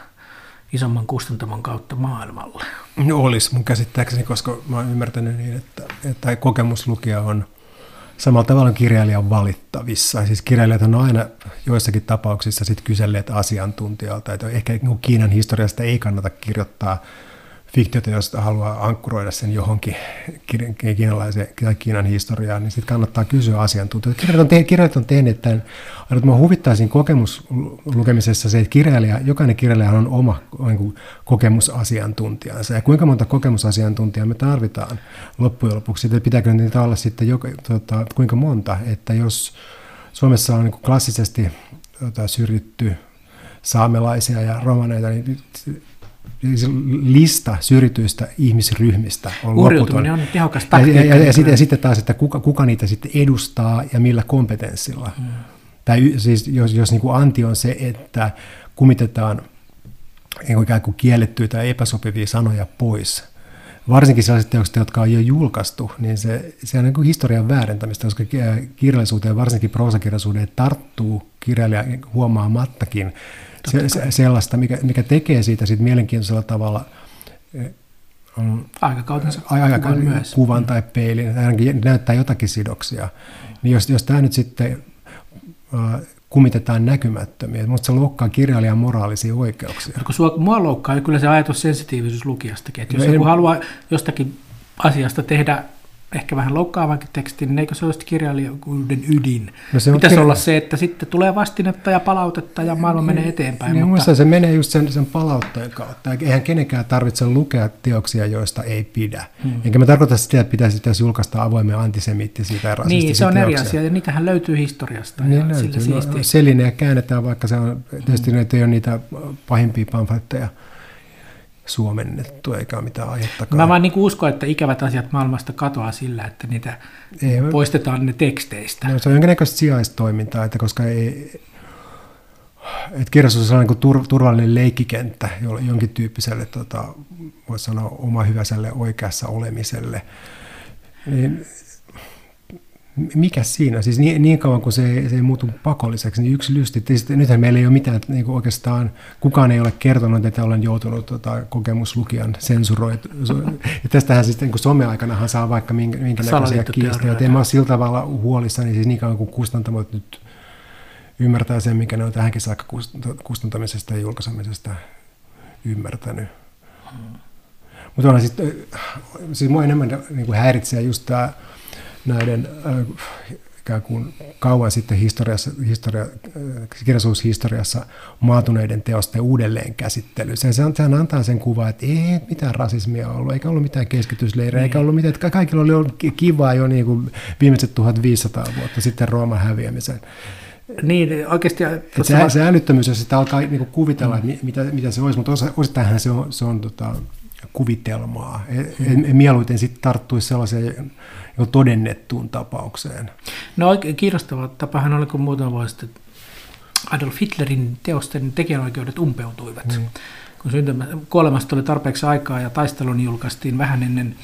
isomman kustantamon kautta maailmalle? No olisi mun käsittääkseni, koska mä oon ymmärtänyt niin, että, että kokemuslukija on samalla tavalla kirjailijan valittavissa. Siis kirjailijat on aina joissakin tapauksissa sit kyselleet asiantuntijalta, että ehkä niin Kiinan historiasta ei kannata kirjoittaa fiktiota, jos haluaa ankkuroida sen johonkin kiinalaiseen tai Kiinan historiaan, niin sitten kannattaa kysyä asiantuntijoita. Kirjailijat on, te- kirjailijat on tehneet tämän, että mä huvittaisin kokemuslukemisessa se, että kirjailija, jokainen kirjailija on oma niin kuin, kokemusasiantuntijansa. Ja kuinka monta kokemusasiantuntijaa me tarvitaan loppujen lopuksi, että pitääkö niitä olla sitten joka, tota, kuinka monta, että jos Suomessa on niin kuin klassisesti tota, syrjitty saamelaisia ja romaneita, niin lista syrjityistä ihmisryhmistä on loputon. on tehokas taktiikka. Ja, ja, ja, sitten, ja sitten taas, että kuka, kuka niitä sitten edustaa ja millä kompetenssilla. Hmm. Tai siis jos, jos niin kuin anti on se, että kumitetaan ikään kuin kiellettyjä tai epäsopivia sanoja pois, varsinkin sellaiset teokset, jotka on jo julkaistu, niin se, se on niin kuin historian väärentämistä, koska kirjallisuuteen, varsinkin proosakirjallisuuteen, tarttuu kirjailija huomaamattakin se, se, sellaista, mikä, mikä tekee siitä sit mielenkiintoisella tavalla eh, on aikakautensa kuvan, myös. kuvan tai peilin, ainakin näyttää jotakin sidoksia. Niin jos, jos tämä nyt sitten uh, kumitetaan näkymättömiä, mutta se loukkaa kirjailijan moraalisia oikeuksia. No, kun sua, mua loukkaa kyllä se ajatus sensitiivisuus lukijastakin, että jos no, joku en... haluaa jostakin asiasta tehdä ehkä vähän loukkaavankin tekstin, niin eikö se olisi kirjailijuuden ydin? No se Pitäisi olla se, että sitten tulee vastinetta ja palautetta ja maailma menee eteenpäin. Niin, mutta... se menee just sen, sen palautteen kautta. Eihän kenenkään tarvitse lukea teoksia, joista ei pidä. Hmm. Enkä mä tarkoita sitä, että pitäisi pitäisi julkaista avoimia antisemiittisiä tai rasistisia Niin, se on teoksia. eri asia, ja niitähän löytyy historiasta. Niin ja löytyy. No, selinejä käännetään, vaikka se on, tietysti hmm. ne ei ole niitä pahimpia pamfletteja suomennettu eikä ole mitään aihetta. Mä vaan niin uskon, että ikävät asiat maailmasta katoaa sillä, että niitä ei, poistetaan ne teksteistä. No, se on jonkinnäköistä sijaistoimintaa, että koska ei, että kirjallisuus on niin tur, turvallinen leikkikenttä jonkin tyyppiselle, tota, voisi sanoa, oma hyväiselle oikeassa olemiselle. Niin mikä siinä? Siis niin, niin kauan kuin se, se ei muutu pakolliseksi, niin yksi lysti. Nythän meillä ei ole mitään, niin kuin oikeastaan kukaan ei ole kertonut, että olen joutunut tota, kokemuslukijan sensuroitu. Ja tästähän siis niin someaikanahan saa vaikka minkä, minkä näköisiä kiistejä. En mä ole sillä tavalla huolissani, siis niin kauan kuin kustantamot nyt ymmärtää sen, mikä ne on tähänkin saakka kustantamisesta ja julkaisemisesta ymmärtänyt. Hmm. Mutta on siis, siis mua enemmän niin kuin häiritsee just tämä näiden äh, ikään kuin kauan sitten historiassa, historia, äh, kirjallisuushistoriassa maatuneiden teosten uudelleen käsittely. Se, sehän antaa sen kuvan, että ei mitään rasismia ollut, eikä ollut mitään keskitysleirejä, mm. eikä ollut mitään, että kaikilla oli ollut kivaa jo niin kuin viimeiset 1500 vuotta sitten Rooman häviämisen. Niin, oikeasti... Se, se älyttömyys, jos sitä alkaa niin kuvitella, mm. mitä, mitä se olisi, mutta osittainhan se on, se on tota, kuvitelmaa. Mm. En, mieluiten sitten tarttuisi sellaiseen jo todennettuun tapaukseen. No oikein kiinnostava tapahan oli, kun muutama vuosi sitten Adolf Hitlerin teosten tekijänoikeudet umpeutuivat. Mm. Kun syntymä, kuolemasta oli tarpeeksi aikaa ja taistelun julkaistiin vähän ennen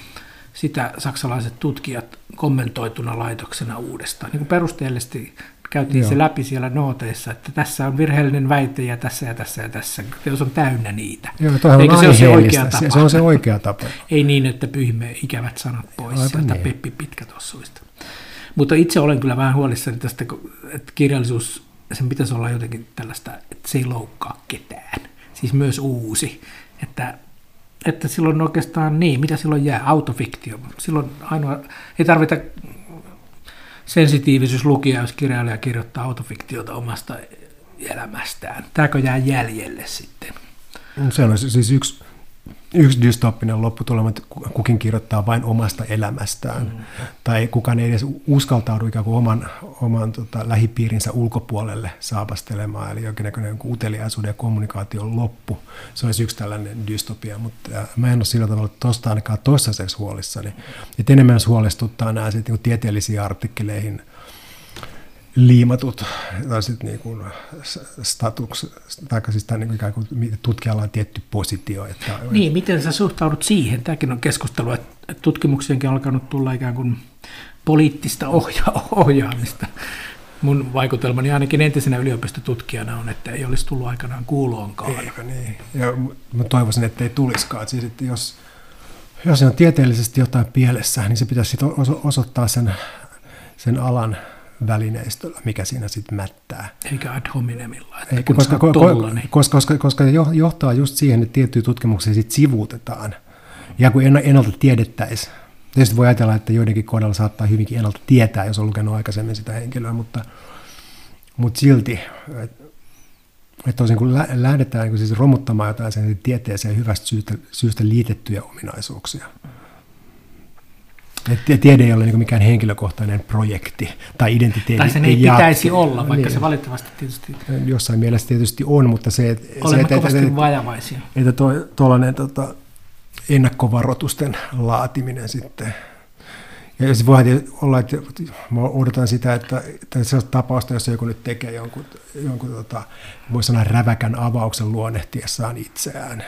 sitä saksalaiset tutkijat kommentoituna laitoksena uudestaan. Niin kuin perusteellisesti käytiin Joo. se läpi siellä nooteissa, että tässä on virheellinen väite ja tässä ja tässä ja tässä. Teos on täynnä niitä. Joo, Eikö se ole se oikea tapa? Se on se oikea tapa. Ei niin, että pyyhimme ikävät sanat pois Aivan sieltä niin. Peppi Pitkätossuista. Mutta itse olen kyllä vähän huolissani tästä, että kirjallisuus, sen pitäisi olla jotenkin tällaista, että se ei loukkaa ketään. Siis myös uusi. Että että silloin oikeastaan niin, mitä silloin jää, autofiktio. Silloin ainoa, ei tarvita sensitiivisyys lukija, jos kirjailija kirjoittaa autofiktiota omasta elämästään. Tämäkö jää jäljelle sitten? Se on siis yksi, yksi dystopinen lopputulema, että kukin kirjoittaa vain omasta elämästään. Mm. Tai kukaan ei edes uskaltaudu ikään kuin oman, oman tota, lähipiirinsä ulkopuolelle saapastelemaan. Eli jonkinnäköinen uteliaisuuden ja kommunikaation loppu. Se olisi yksi tällainen dystopia, mutta mä en ole sillä tavalla tuosta ainakaan toistaiseksi huolissani. Et enemmän huolestuttaa nämä sitten niin tieteellisiin artikkeleihin – liimatut tai sitten niin kuin statuks, tai siis tämä niin ikään kuin tutkijalla on tietty positio. Että, niin, miten sä suhtaudut siihen? Tämäkin on keskustelu, että tutkimuksienkin on alkanut tulla ikään kuin poliittista ohja- ohjaamista. Mun vaikutelmani ainakin entisenä yliopistotutkijana on, että ei olisi tullut aikanaan kuuloonkaan. Eikö niin? Ja mä toivoisin, että ei tulisikaan. Siis, että jos, jos on tieteellisesti jotain pielessä, niin se pitäisi osoittaa sen sen alan välineistöllä, mikä siinä sitten mättää. Eikä ad hominemilla, että Eikä, koska, ko, tolla, niin. koska, koska, koska johtaa just siihen, että tiettyjä tutkimuksia sit sivuutetaan. Ja kun ennalta tiedettäisiin, tietysti voi ajatella, että joidenkin kohdalla saattaa hyvinkin ennalta tietää, jos on lukenut aikaisemmin sitä henkilöä, mutta, mutta silti, että et kun lähdetään niin siis romuttamaan jotain sen tieteeseen hyvästä syystä, syystä liitettyjä ominaisuuksia, et tiede ei ole niin mikään henkilökohtainen projekti tai identiteetti. Tai sen ei ja, pitäisi olla, vaikka niin, se valitettavasti tietysti... Jossain mielessä tietysti on, mutta se... Olemme se, kovasti että, vajavaisia. Että tuollainen tota, ennakkovaroitusten laatiminen sitten... Ja se voi olla, että mä odotan sitä, että, että sellaista tapausta, jos joku nyt tekee jonkun, jonkun tota, voi sanoa räväkän avauksen luonnehtiessaan itseään.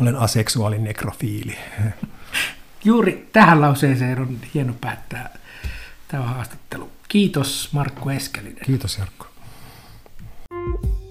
Olen aseksuaalin nekrofiili juuri tähän lauseeseen on hieno päättää tämä haastattelu. Kiitos Markku Eskelinen. Kiitos Jarkko. thank you